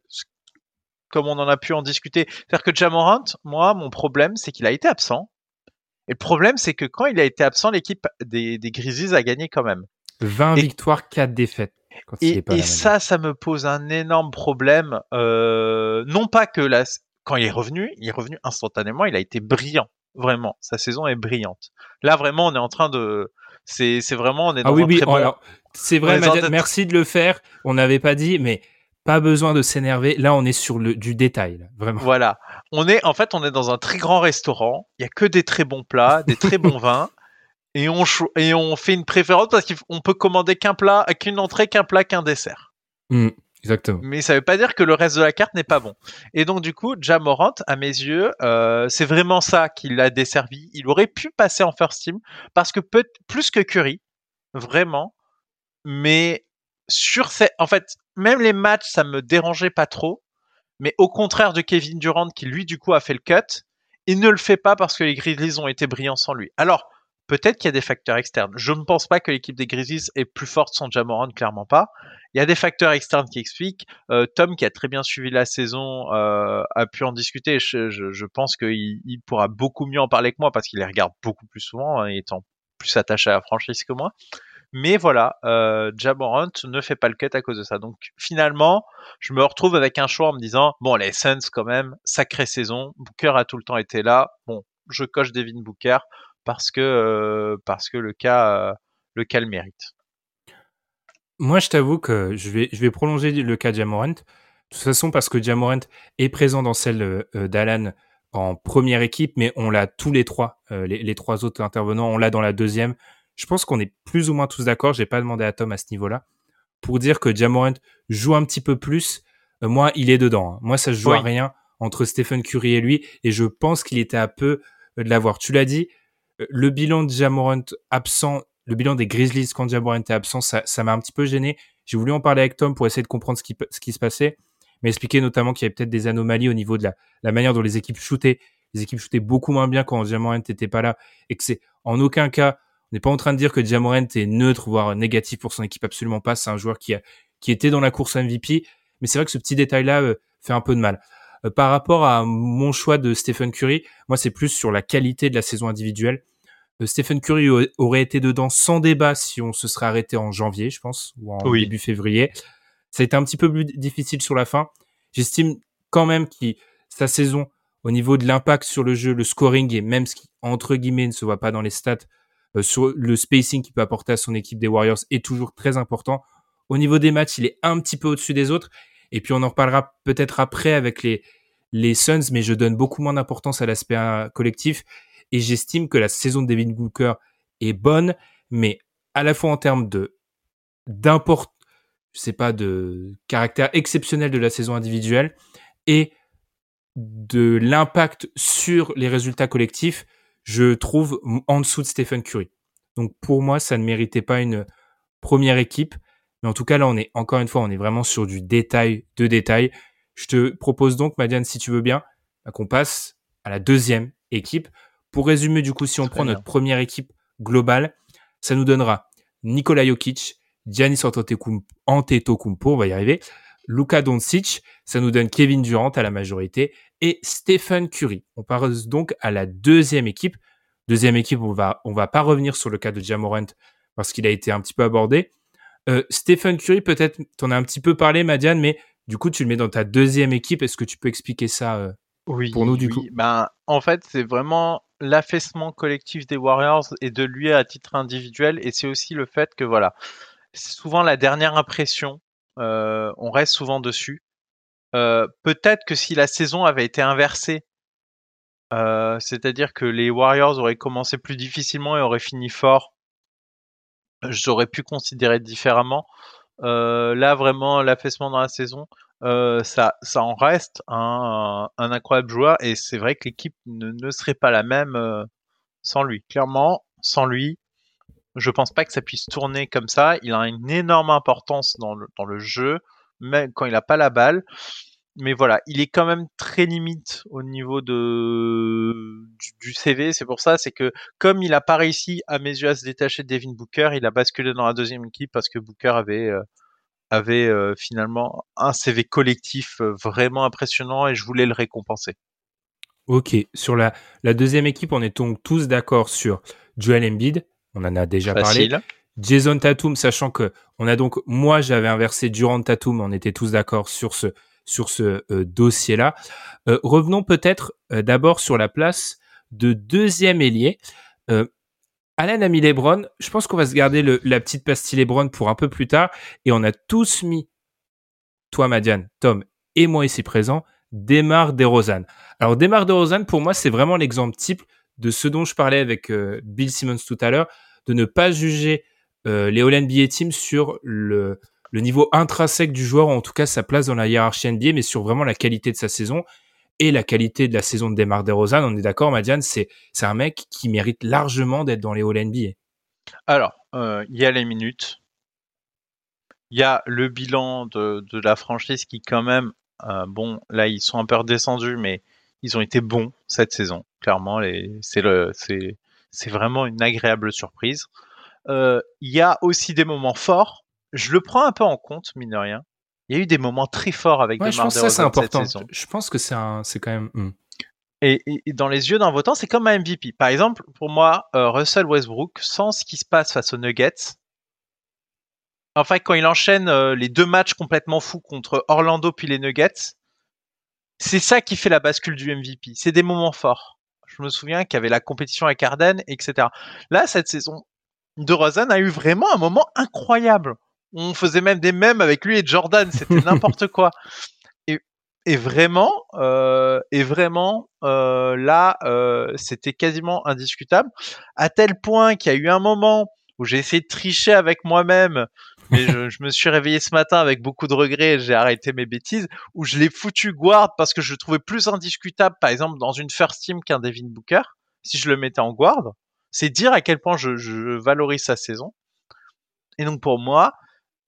comme on en a pu en discuter. C'est-à-dire que Jamorant, moi, mon problème, c'est qu'il a été absent. Et le problème, c'est que quand il a été absent, l'équipe des, des Grizzlies a gagné quand même. 20 victoires, 4 défaites. et, ça, ça me pose un énorme problème. Euh, non pas que la, quand il est revenu, il est revenu instantanément, il a été brillant. Vraiment, sa saison est brillante. Là, vraiment, on est en train de, C'est vraiment, on est ah dans oui, un oui, très bon... alors, c'est vrai, merci de le faire. On n'avait pas dit, mais pas besoin de s'énerver. Là, on est sur le, du détail, vraiment. Voilà. On est, en fait, on est dans un très grand restaurant. Il y a que des très bons plats, des très bons vins. Et on, et on fait une préférence parce qu'on peut commander qu'un plat, qu'une entrée, qu'un plat, qu'un dessert. Mmh, exactement. Mais ça veut pas dire que le reste de la carte n'est pas bon. Et donc, du coup, Jamorant, à mes yeux, euh, c'est vraiment ça qui l'a desservi. Il aurait pu passer en first team parce que peut plus que Curry, vraiment. Mais sur ces, en fait, même les matchs, ça me dérangeait pas trop. Mais au contraire de Kevin Durant, qui lui, du coup, a fait le cut, il ne le fait pas parce que les Grizzlies ont été brillants sans lui. Alors, peut-être qu'il y a des facteurs externes. Je ne pense pas que l'équipe des Grizzlies est plus forte sans Jamorant, clairement pas. Il y a des facteurs externes qui expliquent. Euh, Tom, qui a très bien suivi la saison, euh, a pu en discuter. Je, je, je pense qu'il il pourra beaucoup mieux en parler que moi parce qu'il les regarde beaucoup plus souvent, hein, étant plus attaché à la franchise que moi. Mais voilà, euh, Jamorant ne fait pas le cut à cause de ça. Donc finalement, je me retrouve avec un choix en me disant, bon, les Suns quand même, sacrée saison. Booker a tout le temps été là. Bon, je coche Devin Booker parce que euh, parce que le cas euh, le cas le mérite. Moi, je t'avoue que je vais je vais prolonger le cas de Jamorant. De toute façon, parce que Jamorant est présent dans celle euh, d'Alan en première équipe, mais on l'a tous les trois, euh, les, les, trois autres intervenants, on l'a dans la deuxième. Je pense qu'on est plus ou moins tous d'accord. J'ai pas demandé à Tom à ce niveau-là pour dire que Jamorant joue un petit peu plus. Euh, moi, il est dedans. Hein. Moi, ça se joue Oui. à rien entre Stephen Curry et lui, et je pense qu'il était à peu de l'avoir. Tu l'as dit, le bilan de Jamorant absent, le bilan des Grizzlies quand Jamorant était absent, ça m'a un petit peu gêné. J'ai voulu en parler avec Tom pour essayer de comprendre ce qui, se passait, mais expliquer notamment qu'il y avait peut-être des anomalies au niveau de la, manière dont les équipes shootaient. Les équipes shootaient beaucoup moins bien quand Jamorant n'était pas là, et que c'est en aucun cas on n'est pas en train de dire que Jamorant est neutre, voire négatif pour son équipe, absolument pas. C'est un joueur qui était dans la course MVP, mais c'est vrai que ce petit détail-là euh, fait un peu de mal. Euh, par rapport à mon choix de Stephen Curry, moi c'est plus sur la qualité de la saison individuelle. Euh, Stephen Curry aurait été dedans sans débat si on se serait arrêté en janvier, je pense, ou en Oui. début février. Ça a été un petit peu plus difficile sur la fin. J'estime quand même que sa saison, au niveau de l'impact sur le jeu, le scoring et même ce qui, entre guillemets, ne se voit pas dans les stats, euh, sur le spacing qu'il peut apporter à son équipe des Warriors est toujours très important. Au niveau des matchs, il est un petit peu au-dessus des autres. Et puis on en reparlera peut-être après avec les, les Suns, mais je donne beaucoup moins d'importance à l'aspect euh, collectif. Et j'estime que la saison de Devin Booker est bonne, mais à la fois en termes de d'import, je sais pas, de caractère exceptionnel de la saison individuelle et de l'impact sur les résultats collectifs, je trouve en dessous de Stephen Curry. Donc pour moi, ça ne méritait pas une première équipe. Mais en tout cas, là, on est encore une fois, on est vraiment sur du détail de détail. Je te propose donc, Madiane, si tu veux bien, bah, qu'on passe à la deuxième équipe. Pour résumer, du coup, si on Très prend bien. notre première équipe globale, ça nous donnera Nikola Jokic, Giannis Antetokounmpo, Antetokounmpo, on va y arriver, Luka Doncic, ça nous donne Kevin Durant à la majorité et Stephen Curry. On passe donc à la deuxième équipe. Deuxième équipe, on va on va pas revenir sur le cas de Jamorant parce qu'il a été un petit peu abordé. Euh, Stephen Curry, peut-être, t'en as un petit peu parlé, Madiane, mais du coup, tu le mets dans ta deuxième équipe. Est-ce que tu peux expliquer ça euh Oui, Pour nous, du oui. coup? Ben, en fait, c'est vraiment l'affaissement collectif des Warriors et de lui à titre individuel. Et c'est aussi le fait que, voilà, c'est souvent la dernière impression, euh, on reste souvent dessus. Euh, Peut-être que si la saison avait été inversée, c'est-à-dire que les Warriors auraient commencé plus difficilement et auraient fini fort, j'aurais pu considérer différemment. Euh, là, vraiment, l'affaissement dans la saison, euh, ça, ça en reste un, un incroyable joueur et c'est vrai que l'équipe ne, ne serait pas la même euh, sans lui. Clairement, sans lui, je pense pas que ça puisse tourner comme ça. Il a une énorme importance dans le, dans le jeu, même quand il n'a pas la balle. Mais voilà, il est quand même très limite au niveau de du, du CV. C'est pour ça, c'est que comme il n'a pas réussi à mes yeux à se détacher de Devin Booker, il a basculé dans la deuxième équipe parce que Booker avait euh, avait euh, finalement un CV collectif euh, vraiment impressionnant et je voulais le récompenser. Ok, sur la, la deuxième équipe, on est donc tous d'accord sur Joel Embiid. On en a déjà parlé. Jason Tatum, sachant que on a donc, moi j'avais inversé Durant Tatum, on était tous d'accord sur ce sur ce euh, dossier-là. Euh, revenons peut-être euh, d'abord sur la place de deuxième ailier. Alan a mis Lebron. Je pense qu'on va se garder la petite pastille Lebron pour un peu plus tard. Et on a tous mis, toi, Madiane, Tom et moi ici présent, Demar DeRozan. Alors, Demar DeRozan, pour moi, c'est vraiment l'exemple type de ce dont je parlais avec Bill Simmons tout à l'heure, de ne pas juger les All NBA sur le, le niveau intrinsèque du joueur, en tout cas sa place dans la hiérarchie NBA, mais sur vraiment la qualité de sa saison et la qualité de la saison de Demar DeRozan. On est d'accord, Madiane, c'est c'est un mec qui mérite largement d'être dans les All NBA. Alors, euh, il y a les minutes, il y a le bilan de, la franchise qui quand même, euh, bon, là ils sont un peu redescendus, mais ils ont été bons cette saison. Clairement, c'est vraiment une agréable surprise. Euh, il y a aussi des moments forts je le prends un peu en compte, mine de rien. Il y a eu des moments très forts avec ouais, je pense que ça c'est important. Je pense que c'est un, c'est quand même. Hmm. Et, dans les yeux d'un votant, c'est comme un MVP. Par exemple, pour moi, euh, Russell Westbrook, sans ce qui se passe face aux Nuggets, enfin quand il enchaîne euh, les deux matchs complètement fous contre Orlando puis les Nuggets, c'est ça qui fait la bascule du MVP. C'est des moments forts. Je me souviens qu'il y avait la compétition avec Arden, etc. Là, cette saison, de Rosanne a eu vraiment un moment incroyable on faisait même des mèmes avec lui et Jordan, c'était n'importe quoi. Et, vraiment, euh, et vraiment, euh, là, euh, c'était quasiment indiscutable, à tel point qu'il y a eu un moment où j'ai essayé de tricher avec moi-même, mais je, me suis réveillé ce matin avec beaucoup de regrets, j'ai arrêté mes bêtises, où je l'ai foutu guard parce que je le trouvais plus indiscutable, par exemple, dans une first team qu'un Devin Booker, si je le mettais en guard. C'est dire à quel point je, je valorise sa saison. Et donc pour moi,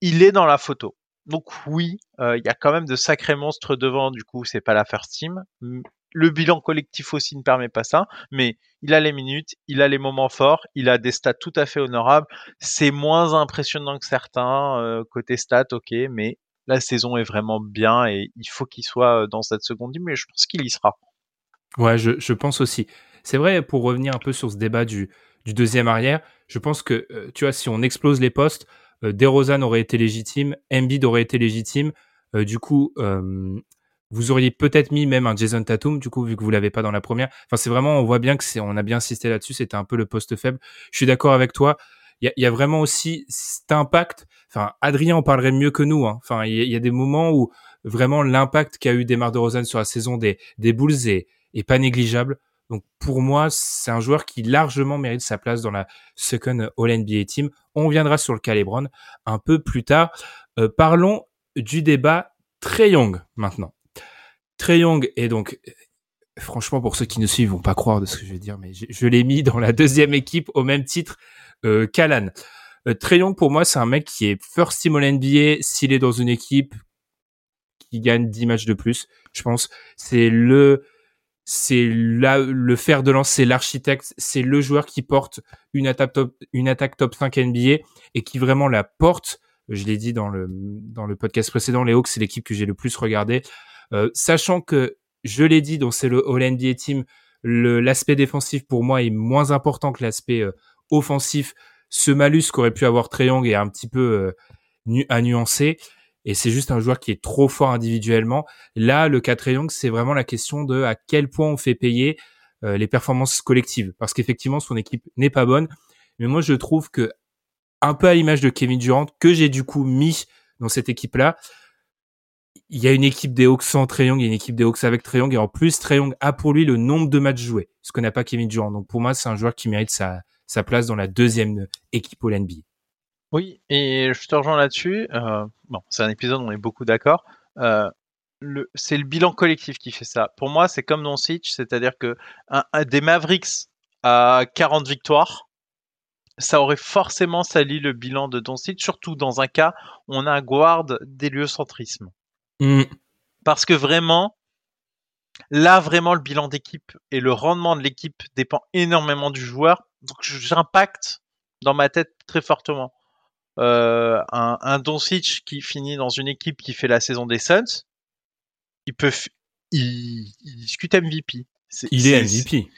il est dans la photo. Donc oui, euh, il y a quand même de sacrés monstres devant, du coup, c'est pas la first team. Le bilan collectif aussi ne permet pas ça, mais il a les minutes, il a les moments forts, il a des stats tout à fait honorables. C'est moins impressionnant que certains euh, côté stats, ok, mais la saison est vraiment bien et il faut qu'il soit euh, dans cette seconde team, mais je pense qu'il y sera. Ouais, je, pense aussi. C'est vrai, pour revenir un peu sur ce débat du, du deuxième arrière, je pense que, tu vois, si on explose les postes, DeRozan aurait été légitime, Embiid aurait été légitime. Euh, du coup, euh, vous auriez peut-être mis même un Jason Tatum, du coup, vu que vous l'avez pas dans la première. Enfin, c'est vraiment, on voit bien que c'est, on a bien insisté là-dessus, c'était un peu le poste faible. Je suis d'accord avec toi. Il y a, vraiment aussi cet impact. Enfin, Adrien en parlerait mieux que nous. Hein. Enfin, il y, a des moments où vraiment l'impact qu'a eu Demar DeRozan sur la saison des, des Bulls est, est pas négligeable. Donc pour moi, c'est un joueur qui largement mérite sa place dans la second All NBA Team. On viendra sur le Calebron un peu plus tard. Euh, parlons du débat Trey Young maintenant. Trey Young est donc, franchement, pour ceux qui nous suivent, vont pas croire de ce que je vais dire, mais je, l'ai mis dans la deuxième équipe au même titre euh, qu'Alan. Euh, Trey Young, pour moi, c'est un mec qui est first team All NBA s'il est dans une équipe qui gagne 10 matchs de plus. Je pense c'est le c'est là le fer de lance, c'est l'architecte, c'est le joueur qui porte une attaque top, une attaque top 5 NBA et qui vraiment la porte. Je l'ai dit dans le dans le podcast précédent, les Hawks c'est l'équipe que j'ai le plus regardé, euh, sachant que je l'ai dit, donc c'est le All NBA Team, l'aspect défensif pour moi est moins important que l'aspect euh, offensif. Ce malus qu'aurait pu avoir Treyong est un petit peu euh, à nuancer et c'est juste un joueur qui est trop fort individuellement. Là, le cas Young, c'est vraiment la question de à quel point on fait payer euh, les performances collectives, parce qu'effectivement son équipe n'est pas bonne. Mais moi, je trouve que un peu à l'image de Kevin Durant, que j'ai du coup mis dans cette équipe-là, il y a une équipe des Hawks sans Young, il y a une équipe des Hawks avec Young, et en plus Young a pour lui le nombre de matchs joués, ce que n'a pas Kevin Durant. Donc pour moi, c'est un joueur qui mérite sa, sa place dans la deuxième équipe au NBA. Oui, et je te rejoins là-dessus. Euh, bon, c'est un épisode où on est beaucoup d'accord. Euh, c'est le bilan collectif qui fait ça. Pour moi, c'est comme Doncic, c'est-à-dire que un, des Mavericks à 40 victoires, ça aurait forcément sali le bilan de Doncic, surtout dans un cas où on a un guard d'héliocentrisme. Mm. Parce que vraiment, là, vraiment, le bilan d'équipe et le rendement de l'équipe dépend énormément du joueur. Donc, j'impacte dans ma tête très fortement. Euh, un, un Doncic qui finit dans une équipe qui fait la saison des Suns, il peut, il, discute MVP. il est, MVP.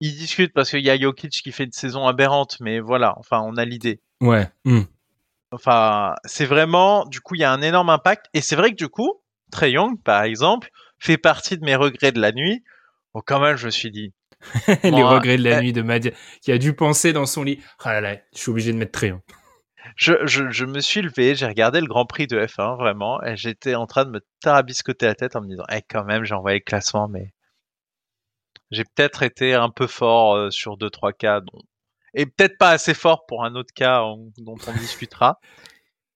Il discute parce qu'il y a Jokic qui fait une saison aberrante, mais voilà, enfin, on a l'idée. Ouais. Hmm. Enfin, c'est vraiment, du coup, il y a un énorme impact. Et c'est vrai que du coup, Trey Young, par exemple, fait partie de mes regrets de la nuit. Bon, quand même, je me suis dit, les regrets de la nuit de Madiane, qui a dû penser dans son lit. Ah là là, je suis obligé de mettre Tréon. Je, je, je, me suis levé, j'ai regardé le Grand Prix de F1, vraiment, et j'étais en train de me tarabiscoter la tête en me disant, eh, quand même, j'ai envoyé le classement, mais j'ai peut-être été un peu fort euh, sur deux trois cas, dont... et peut-être pas assez fort pour un autre cas dont on discutera.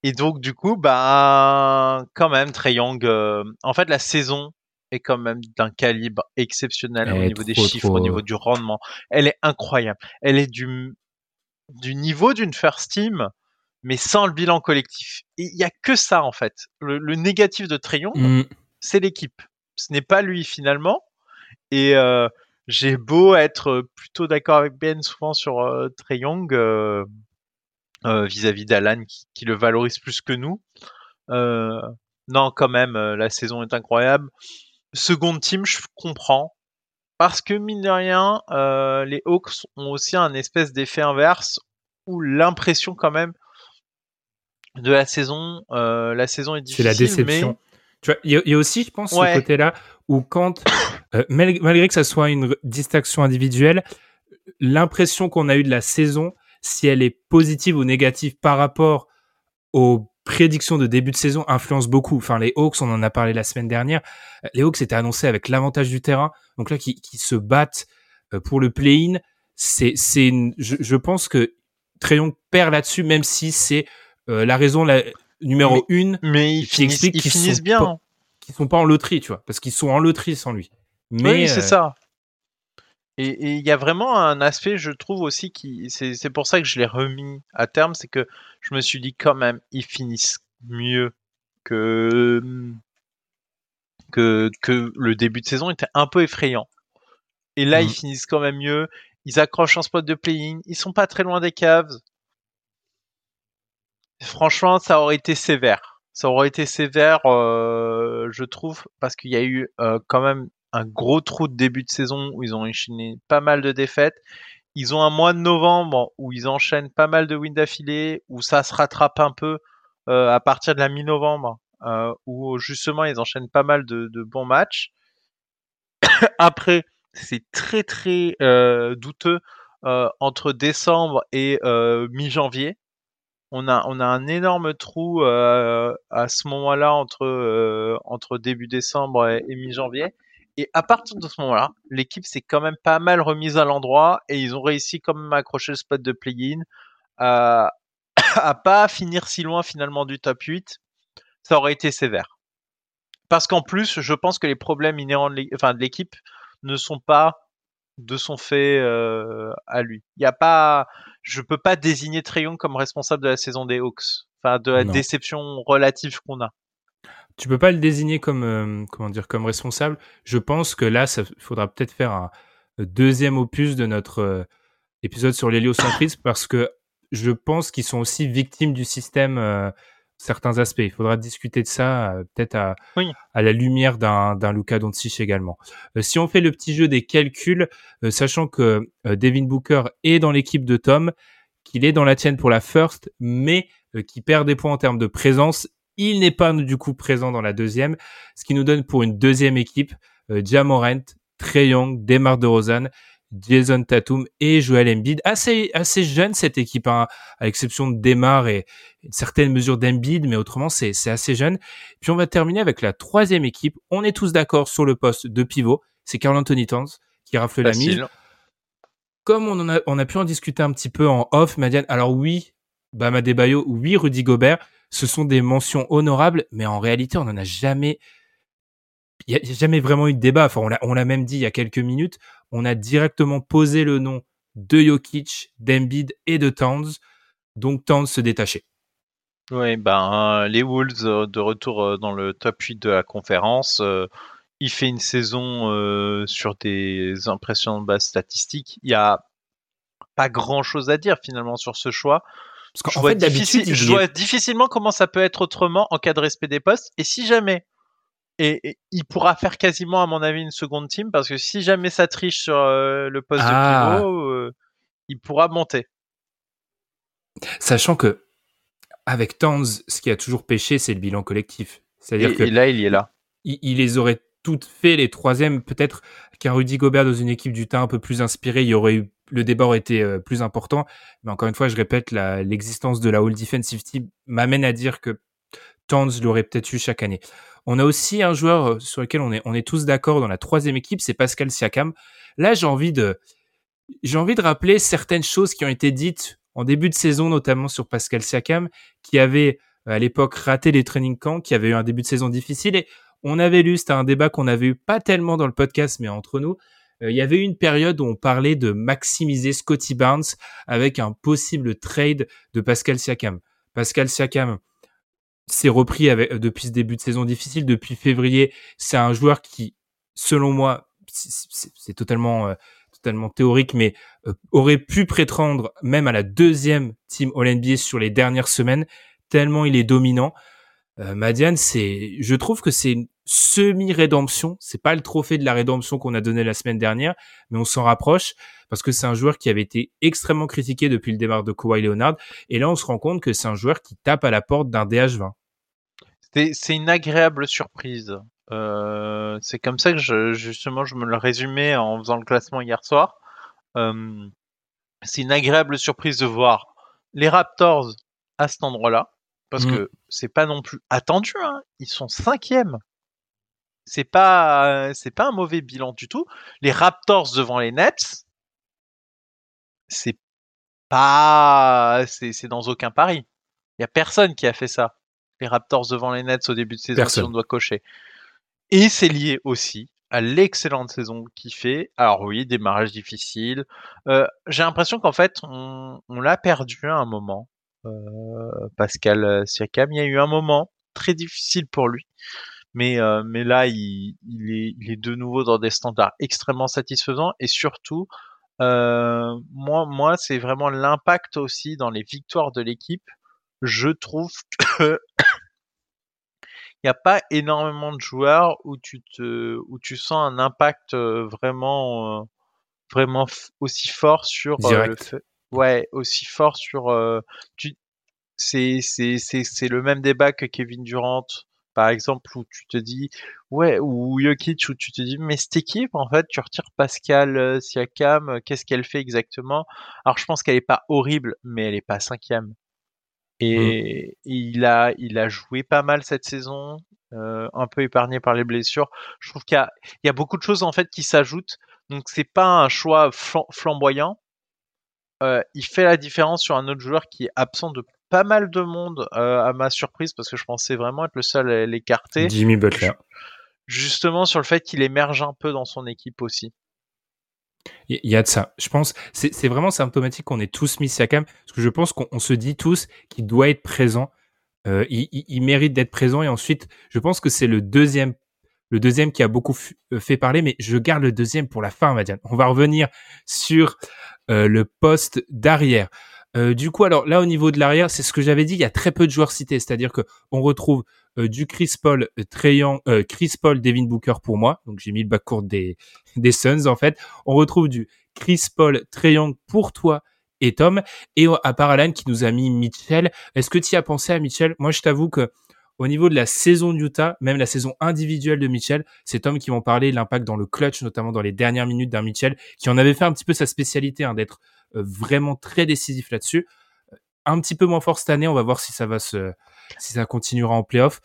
Et donc, du coup, bah, quand même, Trey Young, euh, en fait, la saison est quand même d'un calibre exceptionnel au niveau des chiffres, au niveau du rendement. Elle est incroyable. Elle est du, du niveau d'une first team, mais sans le bilan collectif. Il y a que ça, en fait. Le, négatif de Trey Young, mm. c'est l'équipe. Ce n'est pas lui, finalement. Et euh, j'ai beau être plutôt d'accord avec Ben souvent sur euh, euh, euh, vis-à-vis d'Alan qui, le valorise plus que nous. Euh, non, quand même, euh, la saison est incroyable. Seconde team, je comprends. Parce que, mine de rien, les Hawks ont aussi un espèce d'effet inverse où l'impression quand même de la saison, la saison est difficile. C'est la déception. Tu vois, il y, a aussi, je pense, ce côté-là où quand, malgré que ça soit une distinction individuelle, l'impression qu'on a eu de la saison, si elle est positive ou négative par rapport aux prédictions de début de saison influence beaucoup. Enfin, les Hawks, on en a parlé la semaine dernière. Les Hawks étaient annoncés avec l'avantage du terrain. Donc là, qui, qui se battent euh, pour le play-in, c'est, c'est, je, je, pense que Trayon perd là-dessus, même si c'est euh, la raison la, numéro une. Mais ils finissent, ils finissent bien. Pas, qu'ils sont pas en loterie, tu vois, parce qu'ils sont en loterie sans lui. Mais oui, c'est euh, ça. Et il y a vraiment un aspect, je trouve aussi, qui c'est pour ça que je l'ai remis à terme, c'est que je me suis dit quand même, ils finissent mieux que, que, que le début de saison était un peu effrayant. Et là, ils mmh. finissent quand même mieux. Ils accrochent un spot de play-in. Ils sont pas très loin des caves. Franchement, ça aurait été sévère. Ça aurait été sévère, euh, je trouve, parce qu'il y a eu euh, quand même un gros trou de début de saison où ils ont enchaîné pas mal de défaites. Ils ont un mois de novembre où ils enchaînent pas mal de wins d'affilée, où ça se rattrape un peu euh, à partir de la mi-novembre, où justement ils enchaînent pas mal de, bons matchs. Après, c'est très très douteux entre décembre et mi-janvier. On a, on a un énorme trou à ce moment-là entre, entre début décembre et mi-janvier. Et à partir de ce moment-là, l'équipe s'est quand même pas mal remise à l'endroit et ils ont réussi quand même à accrocher le spot de play-in, à, à pas finir si loin finalement du top 8. Ça aurait été sévère. Parce qu'en plus, je pense que les problèmes inhérents de l'équipe ne sont pas de son fait euh, à lui. Il y a pas, je peux pas désigner Trayon comme responsable de la saison des Hawks, enfin de la déception relative qu'on a tu peux pas le désigner comme euh, comment dire comme responsable. Je pense que là, ça faudra peut-être faire un deuxième opus de notre euh, épisode sur l'héliocentrisme parce que je pense qu'ils sont aussi victimes du système euh, certains aspects. Il faudra discuter de ça peut-être à, à la lumière d'un Luka Doncic également. si on fait le petit jeu des calculs, sachant que Devin Booker est dans l'équipe de Tom, qu'il est dans la tienne pour la first, mais qui perd des points en termes de présence il n'est pas du coup présent dans la deuxième, ce qui nous donne pour une deuxième équipe euh, Jamorant, Trey Young, Demar DeRozan, Jason Tatum et Joel Embiid. Assez assez jeune cette équipe, hein, à l'exception de Demar et une certaine mesure d'Embiid, mais autrement c'est c'est assez jeune. Puis on va terminer avec la troisième équipe. On est tous d'accord sur le poste de pivot, c'est Carl Anthony Towns qui rafle la mise. Comme on a on a pu en discuter un petit peu en off, Madiane. Alors oui, Bama Debayo, oui, Rudy Gobert ce sont des mentions honorables, mais en réalité, on n'en a jamais. Il n'y a jamais vraiment eu de débat. Enfin, on l'a même dit il y a quelques minutes. On a directement posé le nom de Jokic, d'Embiid et de Towns. Donc Towns se détachait. Oui, ben les Wolves euh, de retour euh, dans le top 8 de la conférence. Euh, il fait une saison sur des impressions de base statistiques. Il n'y a pas grand chose à dire finalement sur ce choix. Parce qu'en je, vois, je vois difficilement comment ça peut être autrement en cas de respect des postes. Et si jamais, et, il pourra faire quasiment, à mon avis, une seconde team, parce que si jamais ça triche sur euh, le poste de ah. pivot, euh, il pourra monter. Sachant que, avec Towns, ce qui a toujours pêché, c'est le bilan collectif. C'est-à-dire que. Et là, il y est là. Il, les aurait toutes fait les troisièmes. Peut-être qu'un Rudy Gobert dans une équipe du temps un peu plus inspirée, il y aurait eu le débat aurait été euh, plus important. Mais encore une fois, je répète, l'existence de la All Defensive Team m'amène à dire que Towns l'aurait peut-être eu chaque année. On a aussi un joueur euh, sur lequel on est, on est tous d'accord dans la troisième équipe, c'est Pascal Siakam. Là, j'ai envie de, j'ai envie de rappeler certaines choses qui ont été dites en début de saison, notamment sur Pascal Siakam, qui avait à l'époque raté les training camps, qui avait eu un début de saison difficile. Et on avait lu, c'était un débat qu'on avait eu pas tellement dans le podcast, mais entre nous, euh, il y avait eu une période où on parlait de maximiser Scotty Barnes avec un possible trade de Pascal Siakam. Pascal Siakam s'est repris avec, depuis ce début de saison difficile, depuis février. C'est un joueur qui, selon moi, c'est totalement, euh, totalement théorique, mais euh, aurait pu prétendre même à la deuxième team All-NBA sur les dernières semaines, tellement il est dominant. Euh, Madiane, c'est, je trouve que c'est une semi-rédemption. C'est pas le trophée de la rédemption qu'on a donné la semaine dernière, mais on s'en rapproche parce que c'est un joueur qui avait été extrêmement critiqué depuis le démarre de Kawhi Leonard. Et là, on se rend compte que c'est un joueur qui tape à la porte d'un DH20. C'est une agréable surprise. Euh, c'est comme ça que je, justement je me le résumais en faisant le classement hier soir. Euh, c'est une agréable surprise de voir les Raptors à cet endroit-là parce mmh. que c'est pas non plus attendu. Hein. Ils sont cinquièmes. C'est pas, c'est pas un mauvais bilan du tout. Les Raptors devant les Nets, c'est pas, c'est dans aucun pari. Il y a personne qui a fait ça. Les Raptors devant les Nets au début de saison, si on doit cocher. Et c'est lié aussi à l'excellente saison qu'il fait. Alors oui, démarrage difficile. Euh, j'ai l'impression qu'en fait, on, on l'a perdu à un moment. Euh, Pascal Siakam. Il y a eu un moment très difficile pour lui, mais euh, mais là il, est, il est de nouveau dans des standards extrêmement satisfaisants et surtout moi moi c'est vraiment l'impact aussi dans les victoires de l'équipe. Je trouve que il n'y a pas énormément de joueurs où tu te où tu sens un impact vraiment vraiment aussi fort sur le fait Ouais, aussi fort sur. Euh, tu, c'est, c'est, c'est, c'est le même débat que Kevin Durant, par exemple, où tu te dis, ouais, ou Jokic, où tu te dis, mais cette équipe, en fait, tu retires Pascal euh, Siakam, euh, qu'est-ce qu'elle fait exactement? Alors, je pense qu'elle est pas horrible, mais elle est pas cinquième. Et, mmh. il a, il a joué pas mal cette saison, euh, un peu épargné par les blessures. Je trouve qu'il y a, il y a beaucoup de choses en fait qui s'ajoutent. Donc c'est pas un choix flamboyant, euh, il fait la différence sur un autre joueur qui est absent de pas mal de monde euh, à ma surprise parce que je pensais vraiment être le seul à l'écarter. Jimmy Butler. Justement sur le fait qu'il émerge un peu dans son équipe aussi. Il y a de ça. Je pense, c'est vraiment symptomatique qu'on ait tous mis Siakam, parce que je pense qu'on se dit tous qu'il doit être présent. Euh, il, il, mérite d'être présent et ensuite, je pense que c'est le deuxième le deuxième qui a beaucoup euh, fait parler, mais je garde le deuxième pour la fin, Madiane. On va revenir sur euh, le poste d'arrière. Du coup, alors là, au niveau de l'arrière, c'est ce que j'avais dit, il y a très peu de joueurs cités, c'est-à-dire que on retrouve du Chris Paul, Trayan, Chris Paul, Devin Booker pour moi, donc j'ai mis le backcourt des, des Suns en fait. On retrouve du Chris Paul, Trayan pour toi et Tom, et à part Alan qui nous a mis Mitchell. Est-ce que tu as pensé à Mitchell? Moi, je t'avoue que au niveau de la saison d'Utah, même la saison individuelle de Mitchell, c'est Tom qui vont parler l'impact dans le clutch, notamment dans les dernières minutes d'un Mitchell, qui en avait fait un petit peu sa spécialité, hein, d'être euh, vraiment très décisif là-dessus. Un petit peu moins fort cette année, on va voir si ça va se, si ça continuera en playoff.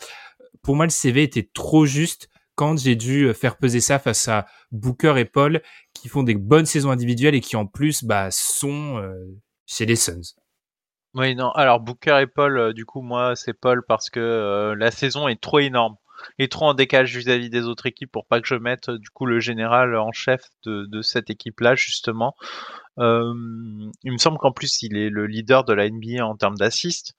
Pour moi, le CV était trop juste quand j'ai dû euh, faire peser ça face à Booker et Paul, qui font des bonnes saisons individuelles et qui en plus bah, sont euh, chez les Suns. Oui, non. Alors Booker et Paul, euh, du coup, moi, c'est Paul parce que la saison est trop énorme et trop en décalage vis-à-vis des autres équipes pour pas que je mette du coup le général en chef de, cette équipe-là justement. Il me semble qu'en plus il est le leader de la NBA en termes d'assist.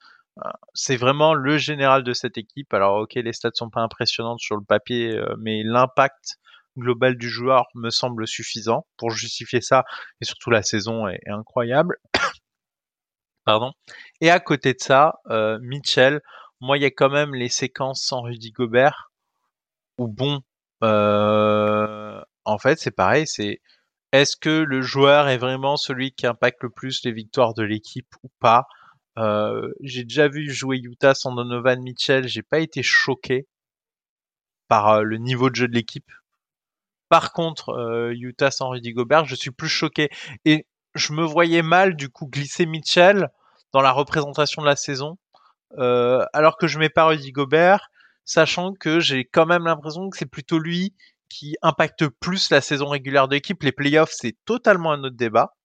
C'est vraiment le général de cette équipe. Alors ok, les stats sont pas impressionnantes sur le papier, mais l'impact global du joueur me semble suffisant pour justifier ça. Et surtout la saison est incroyable. Pardon. Et à côté de ça, euh, Mitchell, moi, il y a quand même les séquences sans Rudy Gobert, où bon, euh, en fait, c'est pareil, c'est est-ce que le joueur est vraiment celui qui impacte le plus les victoires de l'équipe ou pas? Euh, J'ai déjà vu jouer Utah sans Donovan Mitchell, j'ai pas été choqué. par le niveau de jeu de l'équipe. Par contre, Utah sans Rudy Gobert, je suis plus choqué. Et je me voyais mal, du coup, glisser Mitchell dans la représentation de la saison, alors que je mets pas Rudy Gobert, sachant que j'ai quand même l'impression que c'est plutôt lui qui impacte plus la saison régulière de l'équipe. Les playoffs, c'est totalement un autre débat.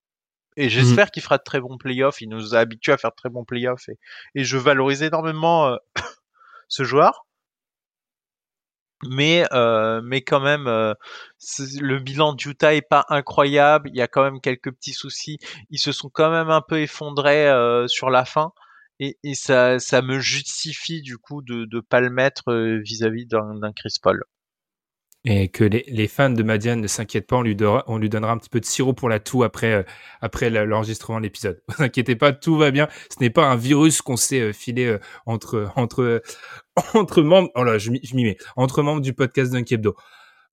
Et mmh. j'espère qu'il fera de très bons playoffs. Il nous a habitués à faire de très bons playoffs. Et, et je valorise énormément ce joueur mais euh, mais quand même euh, le bilan d'Utah est pas incroyable il y a quand même quelques petits soucis ils se sont quand même un peu effondrés euh, sur la fin et, et, ça ça me justifie du coup de de pas le mettre vis-à-vis d'un Chris Paul et que les, les, fans de Madian ne s'inquiètent pas, on lui, donnera, un petit peu de sirop pour la toux après, euh, après l'enregistrement de l'épisode. Ne vous inquiétez pas, tout va bien. Ce n'est pas un virus qu'on s'est euh, filé euh, entre, entre, entre membres, oh là, je m'y mets, entre membres du podcast d'un Hebdo.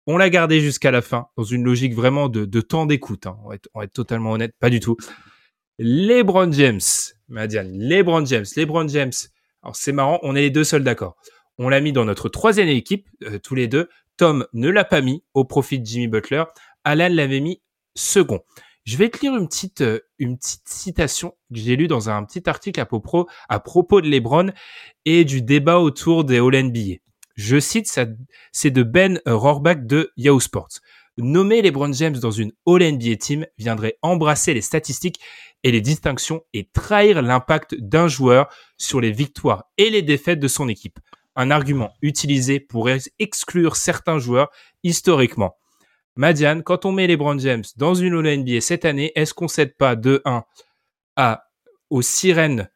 On l'a gardé jusqu'à la fin, dans une logique vraiment de, temps d'écoute. Hein. On, on va être totalement honnête, pas du tout. LeBron James, Madian, LeBron James, LeBron James. Alors c'est marrant, on est les deux seuls d'accord. On l'a mis dans notre troisième équipe, tous les deux. Tom ne l'a pas mis au profit de Jimmy Butler. Alan l'avait mis second. Je vais te lire une petite, euh, une petite citation que j'ai lue dans un petit article à propos, à propos de LeBron et du débat autour des All-NBA. Je cite, c'est de Ben Rohrbach de Yahoo Sports. Nommer LeBron James dans une All-NBA team viendrait embrasser les statistiques et les distinctions et trahir l'impact d'un joueur sur les victoires et les défaites de son équipe un argument utilisé pour exclure certains joueurs historiquement. Madiane, quand on met les Brown James dans une All-NBA cette année, est-ce qu'on cède pas de 1 à aux sirènes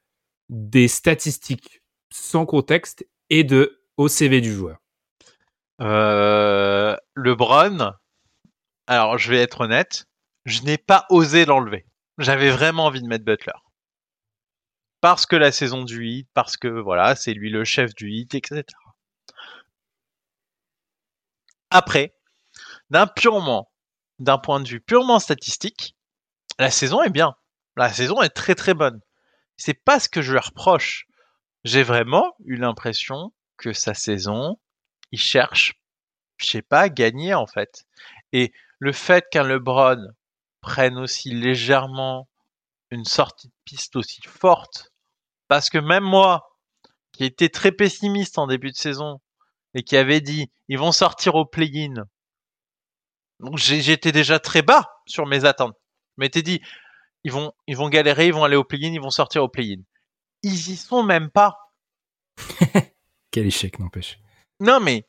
des statistiques sans contexte et de au CV du joueur? Euh, LeBron, alors je vais être honnête, je n'ai pas osé l'enlever. J'avais vraiment envie de mettre Butler parce que la saison du hit, parce que voilà, c'est lui le chef du hit, etc. Après, d'un purement, d'un point de vue purement statistique, la saison est bien. La saison est très très bonne. C'est pas ce que je lui reproche. J'ai vraiment eu l'impression que sa saison, il cherche, je sais pas, à gagner en fait. Et le fait qu'un LeBron prenne aussi légèrement une sortie de piste aussi forte parce que même moi, qui étais très pessimiste en début de saison et qui avait dit ils vont sortir au play-in, donc j'étais déjà très bas sur mes attentes. Je m'étais dit ils vont ils vont galérer, ils vont aller au play-in, ils vont sortir au play-in. Ils y sont même pas. Quel échec n'empêche. Non mais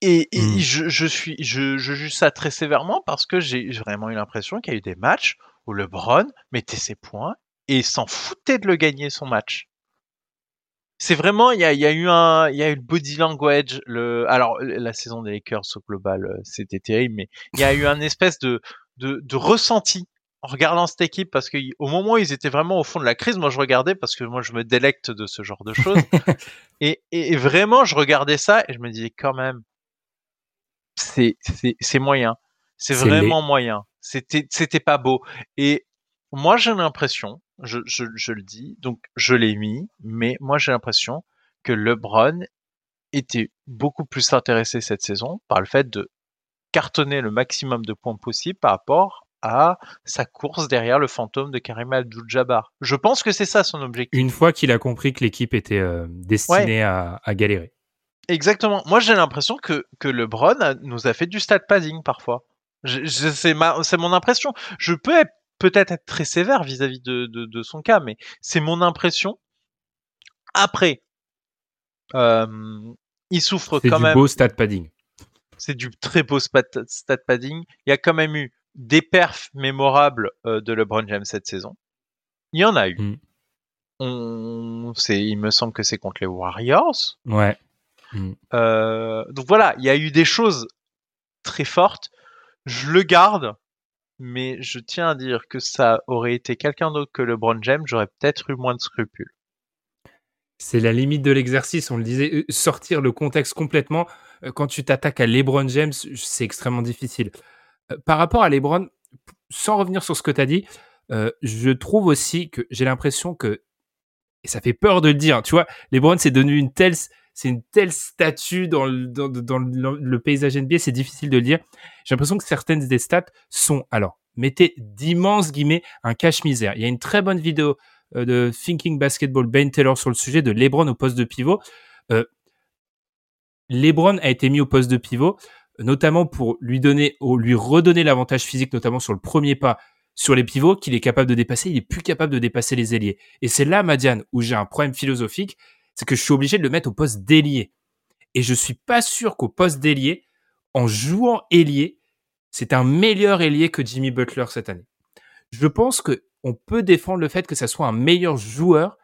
et, hmm. je, je, suis je, je juge ça très sévèrement parce que j'ai vraiment eu l'impression qu'il y a eu des matchs où LeBron mettait ses points et s'en foutait de le gagner son match. C'est vraiment, il y a, y a, eu un, il y a eu le body language, le, alors la saison des Lakers au global, euh, c'était terrible, mais il y a eu un espèce de, de, de ressenti en regardant cette équipe parce que au moment où ils étaient vraiment au fond de la crise, moi je regardais parce que moi je me délecte de ce genre de choses. Et, et, vraiment je regardais ça et je me disais quand même c'est c'est c'est moyen, c'est vraiment moyen, c'était c'était pas beau. Et moi j'ai l'impression je, je, je le dis, donc je l'ai mis, mais moi j'ai l'impression que LeBron était beaucoup plus intéressé cette saison par le fait de cartonner le maximum de points possible par rapport à sa course derrière le fantôme de Karim Abdul-Jabbar. Je pense que c'est ça son objectif. Une fois qu'il a compris que l'équipe était euh, destinée à, à, galérer. Exactement. Moi, j'ai l'impression que, que LeBron nous a fait du stat padding parfois. c'est mon impression. Je peux être peut-être être très sévère vis-à-vis de, de, son cas, mais c'est mon impression. Après, euh, il souffre quand même. C'est du beau stat padding. C'est du très beau stat padding. Il y a quand même eu des perfs mémorables euh, de LeBron James cette saison. Il y en a eu. Mm. On, il me semble que c'est contre les Warriors. Ouais. Mm. Euh, donc voilà, il y a eu des choses très fortes. Je le garde mais je tiens à dire que ça aurait été quelqu'un d'autre que LeBron James, j'aurais peut-être eu moins de scrupules. C'est la limite de l'exercice, on le disait, euh, sortir le contexte complètement. Euh, quand tu t'attaques à LeBron James, c'est extrêmement difficile. Euh, par rapport à LeBron, sans revenir sur ce que tu as dit, je trouve aussi que j'ai l'impression que, et ça fait peur de le dire, tu vois, LeBron c'est devenu une telle, c'est une telle statue dans le, paysage NBA, c'est difficile de le dire. J'ai l'impression que certaines des stats sont, alors, mettez d'immenses guillemets, un cache-misère. Il y a une très bonne vidéo euh, de Thinking Basketball Ben Taylor sur le sujet de LeBron au poste de pivot. Euh, LeBron a été mis au poste de pivot, notamment pour lui donner, ou lui redonner l'avantage physique, notamment sur le premier pas sur les pivots qu'il est capable de dépasser. Il est plus capable de dépasser les ailiers. Et c'est là, Madiane, où j'ai un problème philosophique, c'est que je suis obligé de le mettre au poste d'ailier. Et je suis pas sûr qu'au poste d'ailier, en jouant ailier, c'est un meilleur ailier que Jimmy Butler cette année. Je pense que on peut défendre le fait que ça soit un meilleur joueur,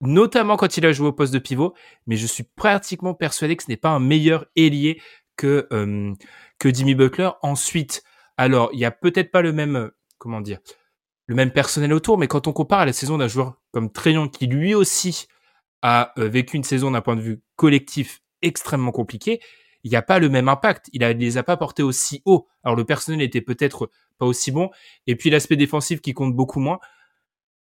notamment quand il a joué au poste de pivot, mais je suis pratiquement persuadé que ce n'est pas un meilleur ailier que euh, que Jimmy Butler. Ensuite, alors il y a peut-être pas le même euh, comment dire le même personnel autour, mais quand on compare à la saison d'un joueur comme Trayon qui lui aussi a euh, vécu une saison d'un point de vue collectif extrêmement compliqué, il n'y a pas le même impact. Il ne les a pas portés aussi haut. Alors le personnel était peut-être pas aussi bon. Et puis l'aspect défensif qui compte beaucoup moins.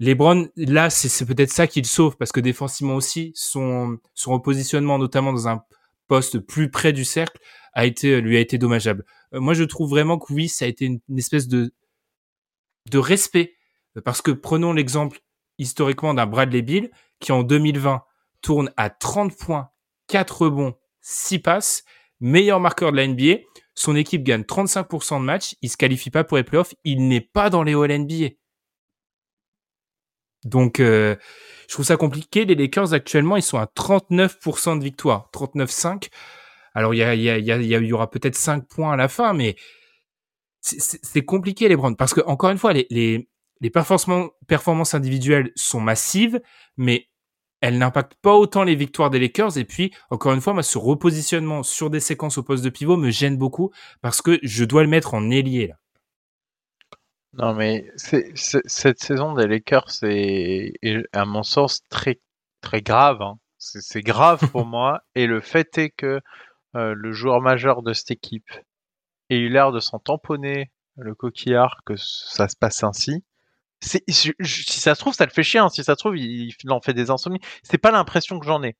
LeBron, là, c'est peut-être ça qui le sauve parce que défensivement aussi, son, son repositionnement, notamment dans un poste plus près du cercle, a été, lui a été dommageable. Euh, moi, je trouve vraiment que oui, ça a été une, espèce de, de respect parce que prenons l'exemple historiquement d'un Bradley Bill qui en 2020 tourne à 30 points, 4 rebonds, 6 passes, meilleur marqueur de la NBA. Son équipe gagne 35% de matchs, il se qualifie pas pour les playoffs, il n'est pas dans les All NBA. Donc, euh, je trouve ça compliqué. Les Lakers, actuellement, ils sont à 39% de victoire, 39-5. Alors, il y, aura peut-être 5 points à la fin, mais c'est compliqué, les Browns. Parce que, encore une fois, les performances individuelles sont massives, mais elle n'impacte pas autant les victoires des Lakers. Et puis, encore une fois, moi, ce repositionnement sur des séquences au poste de pivot me gêne beaucoup parce que je dois le mettre en ailier, là. Non, mais cette saison des Lakers est, à mon sens, très, très grave. Hein. C'est grave pour moi. Et le fait est que euh, le joueur majeur de cette équipe ait eu l'air de s'en tamponner le coquillard, que ça se passe ainsi si ça se trouve, ça le fait chier. Hein. Si ça se trouve, il, en fait des insomnies. C'est pas l'impression que j'en ai.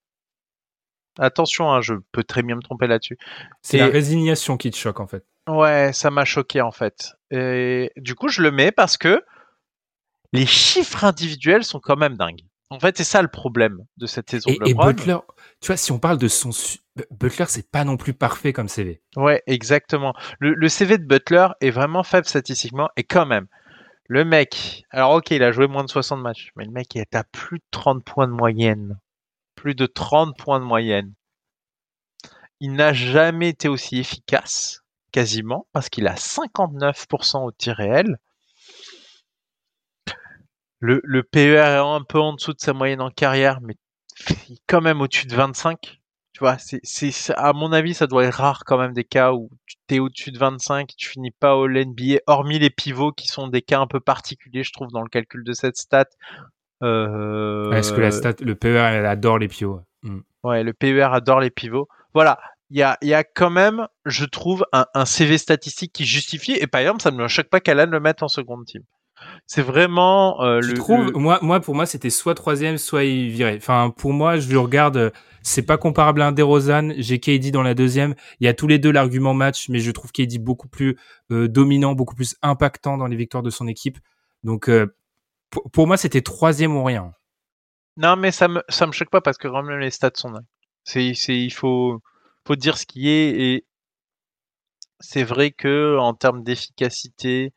Attention, hein, je peux très bien me tromper là-dessus. C'est la résignation qui te choque en fait. Ouais, ça m'a choqué en fait. Et du coup, je le mets parce que les chiffres individuels sont quand même dingues. En fait, c'est ça le problème de cette saison. Et, et Butler, tu vois, si on parle de son Butler, c'est pas non plus parfait comme CV. Ouais, exactement. Le, le, CV de Butler est vraiment faible statistiquement et quand même, le mec, alors ok, il a joué moins de 60 matchs, mais le mec est à plus de 30 points de moyenne. Plus de 30 points de moyenne. Il n'a jamais été aussi efficace, quasiment, parce qu'il a 59% au tir réel. Le, le PER est un peu en dessous de sa moyenne en carrière, mais quand même au-dessus de 25 tu vois, c'est, à mon avis, ça doit être rare quand même des cas où tu es au-dessus de 25, tu finis pas au NBA, hormis les pivots qui sont des cas un peu particuliers, je trouve, dans le calcul de cette stat. Euh... Est-ce que la stat, le PER adore les pivots. Ouais, le PER adore les pivots. Voilà, il y a, y a quand même, je trouve, un, un, CV statistique qui justifie. Et par exemple, ça ne me choque pas qu'Alan le mette en seconde team. C'est vraiment euh, le. trouve, moi, moi, pour moi, c'était soit troisième, soit il virait. Enfin, pour moi, je le regarde c'est pas comparable à un DeRozan. J'ai KD dans la deuxième. Il y a tous les deux l'argument match, mais je trouve KD beaucoup plus euh, dominant, beaucoup plus impactant dans les victoires de son équipe. Donc, euh, pour, moi, c'était troisième ou rien. Non, mais ça me ça me choque pas parce que vraiment les stats sont là. C'est c'est il faut faut dire ce qui est et c'est vrai que en termes d'efficacité,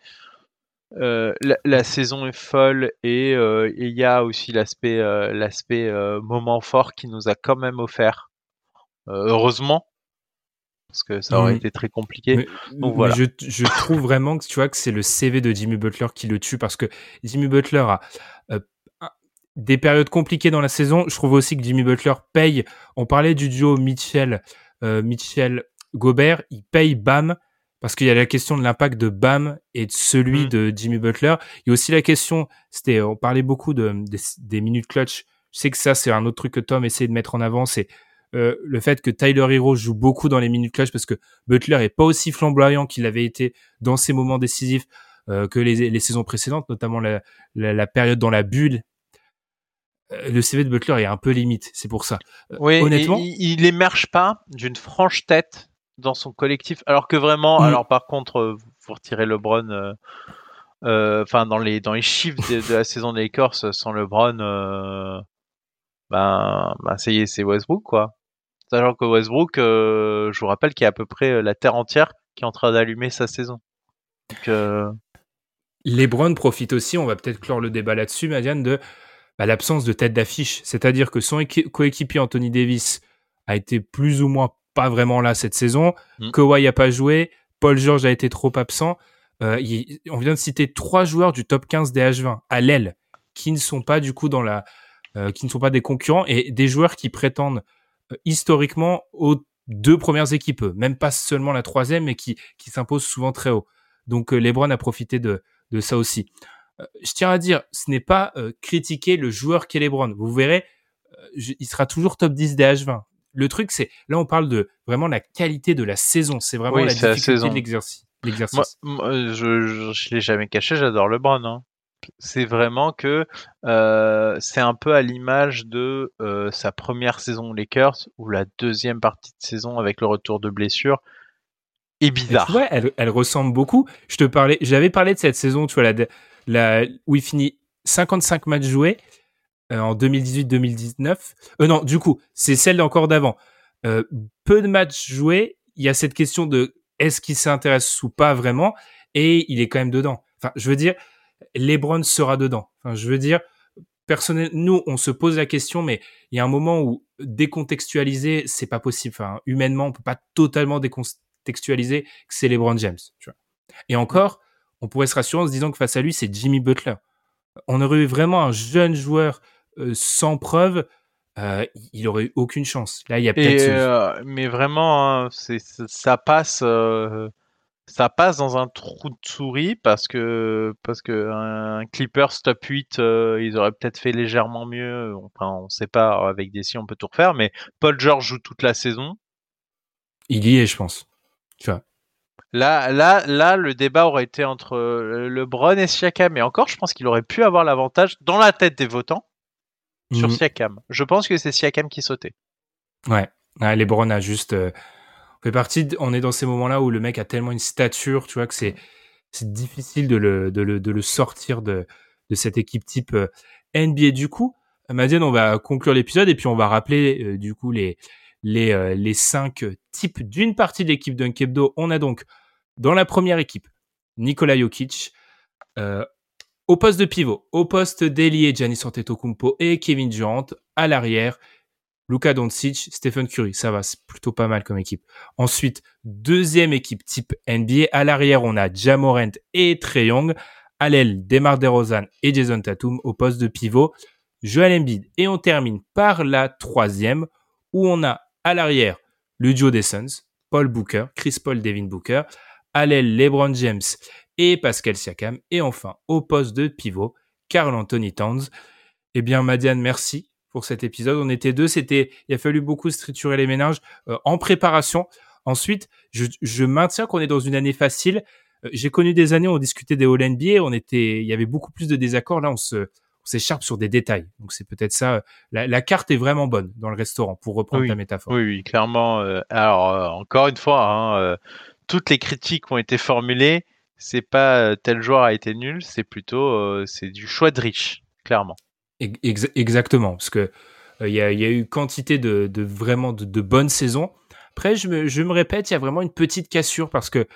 euh, la, saison est folle et euh, il y a aussi l'aspect euh, l'aspect moment fort qui nous a quand même offert heureusement parce que ça aurait été très compliqué. Donc, voilà. je, je, trouve vraiment que tu vois que c'est le CV de Jimmy Butler qui le tue parce que Jimmy Butler a des périodes compliquées dans la saison. Je trouve aussi que Jimmy Butler paye. On parlait du duo Mitchell Mitchell Gobert, il paye Bam parce qu'il y a la question de l'impact de Bam et de celui mm. de Jimmy Butler. Il y a aussi la question, c'était, on parlait beaucoup de, des minutes clutch. Je sais que ça, c'est un autre truc que Tom essaie de mettre en avant, c'est euh, le fait que Tyler Hero joue beaucoup dans les minutes clutch parce que Butler est pas aussi flamboyant qu'il avait été dans ces moments décisifs euh, que les, les, saisons précédentes, notamment la, la, la, période dans la bulle. le CV de Butler est un peu limite, c'est pour ça. Oui, honnêtement, il, émerge pas d'une franche tête dans son collectif, alors que vraiment, mm. alors par contre, vous retirez LeBron, enfin dans les dans les chiffres de, la saison des Lakers sans LeBron, ben, ben ça y est, c'est Westbrook quoi. Sachant que Westbrook, je vous rappelle qu'il y a à peu près la terre entière qui est en train d'allumer sa saison. Donc, euh... LeBron profite aussi, on va peut-être clore le débat là-dessus, Madiane, de bah, l'absence de tête d'affiche. C'est-à-dire que son coéquipier Anthony Davis a été plus ou moins pas vraiment là cette saison. Mm. Kawhi n'a pas joué. Paul George a été trop absent. Euh, on vient de citer trois joueurs du top 15 des H20 à l'aile qui ne sont pas du coup dans la, euh, qui ne sont pas des concurrents et des joueurs qui prétendent euh, historiquement aux deux premières équipes, même pas seulement la troisième, mais qui, qui s'imposent souvent très haut. Donc LeBron a profité de, de ça aussi. Je tiens à dire, ce n'est pas critiquer le joueur qu'est LeBron. Vous verrez, il sera toujours top 10 des H20. Le truc, c'est là, on parle de vraiment la qualité de la saison. C'est vraiment la difficulté de l'exercice. Moi, je, je, l'ai jamais caché, j'adore LeBron. Hein. C'est vraiment que c'est un peu à l'image de sa première saison Lakers ou la deuxième partie de saison avec le retour de blessure et bizarre. Ouais, elle, elle, ressemble beaucoup. Je te parlais, j'avais parlé de cette saison, tu vois, la, la, où il finit 55 matchs joués euh, en 2018-2019. Euh, non, du coup, c'est celle encore d'avant. Euh, peu de matchs joués. Il y a cette question de est-ce qu'il s'intéresse ou pas vraiment, et il est quand même dedans. Enfin, je veux dire, LeBron sera dedans. Enfin, je veux dire, personnel, nous, on se pose la question, mais il y a un moment où décontextualiser, c'est pas possible. Enfin, humainement, on peut pas totalement décontextualiser textualiser que c'est LeBron James. Tu vois. Et encore, on pourrait se rassurer en se disant que face à lui, c'est Jimmy Butler. On aurait eu vraiment un jeune joueur euh, sans preuve, euh, il aurait eu aucune chance. Là, il y a peut-être. Euh, mais vraiment, hein, c'est, ça passe. ça passe dans un trou de souris parce que parce que un Clippers top 8 ils auraient peut-être fait légèrement mieux enfin on sait pas avec des si on peut tout refaire mais Paul George joue toute la saison il y est je pense Là, là, là, le débat aurait été entre euh, LeBron et Siakam. Et encore, je pense qu'il aurait pu avoir l'avantage dans la tête des votants sur mhm. Siakam. Je pense que c'est Siakam qui sautait. Ouais. LeBron a juste euh, fait partie. on est dans ces moments-là où le mec a tellement une stature, tu vois, que c'est difficile de le, de le, de le sortir de, de cette équipe type euh, NBA. Du coup, Madiane, on va conclure l'épisode et puis on va rappeler du coup les les, euh, les cinq types d'une partie de l'équipe d'Unkebdo. On a donc dans la première équipe Nikola Jokic, euh, au poste de pivot, au poste d'ailier Giannis Antetokounmpo et Kevin Durant, à l'arrière Luka Doncic, Stephen Curry, ça va, c'est plutôt pas mal comme équipe. Ensuite, deuxième équipe type NBA, à l'arrière on a Jamorant et Trey Young, à l'aile Demar DeRozan et Jason Tatum, au poste de pivot Joel Embiid. Et on termine par la troisième où on a à l'arrière, le duo des Suns, Paul Booker, Chris Paul, Devin Booker. À l'aile, LeBron James et Pascal Siakam. Et enfin, au poste de pivot, Carl Anthony Towns. Eh bien, Madiane, merci pour cet épisode. On était deux, c'était, il a fallu beaucoup structurer les ménages euh, en préparation. Ensuite, je, maintiens qu'on est dans une année facile. Euh, j'ai connu des années où on discutait des All NBA, on était, il y avait beaucoup plus de désaccords. Là, on se, on s'écharpe sur des détails. Donc c'est peut-être ça. La, carte est vraiment bonne dans le restaurant, pour reprendre ta métaphore. Oui, oui clairement. Euh, alors euh, encore une fois, hein, euh, toutes les critiques ont été formulées. C'est pas tel joueur a été nul, c'est plutôt c'est du choix de riche, clairement. exactement, parce que il y, a, eu quantité de, vraiment de, bonnes saisons. Après, je me, je me répète, il y a vraiment une petite cassure parce que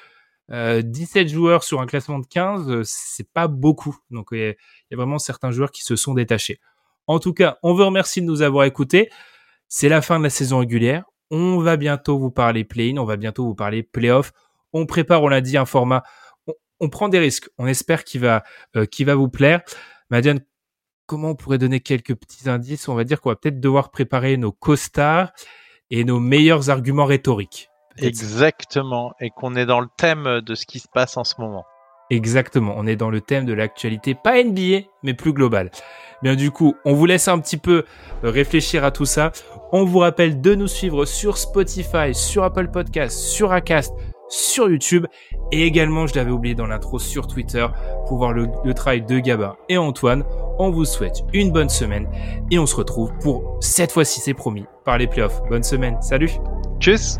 17 euh, joueurs sur un classement de 15, euh, c'est pas beaucoup. Donc il y, a vraiment certains joueurs qui se sont détachés. En tout cas, on vous remercie de nous avoir écoutés. C'est la fin de la saison régulière. On va bientôt vous parler play-in, on va bientôt vous parler play-off. On prépare, on l'a dit, un format. On, prend des risques. On espère qu'il va, euh, va vous plaire. Madiane, comment on pourrait donner quelques petits indices? On va dire qu'on va peut-être devoir préparer nos costards et nos meilleurs arguments rhétoriques. Exactement, et qu'on est dans le thème de ce qui se passe en ce moment. Exactement, on est dans le thème de l'actualité, pas NBA, mais plus global. Bien du coup, on vous laisse un petit peu réfléchir à tout ça. On vous rappelle de nous suivre sur Spotify, sur Apple Podcasts, sur Acast, sur YouTube et également, je l'avais oublié dans l'intro, sur Twitter pour voir le, travail de Gabin et Antoine. On vous souhaite une bonne semaine et on se retrouve pour cette fois-ci, c'est promis, par les playoffs. Bonne semaine. Salut. Tchuss.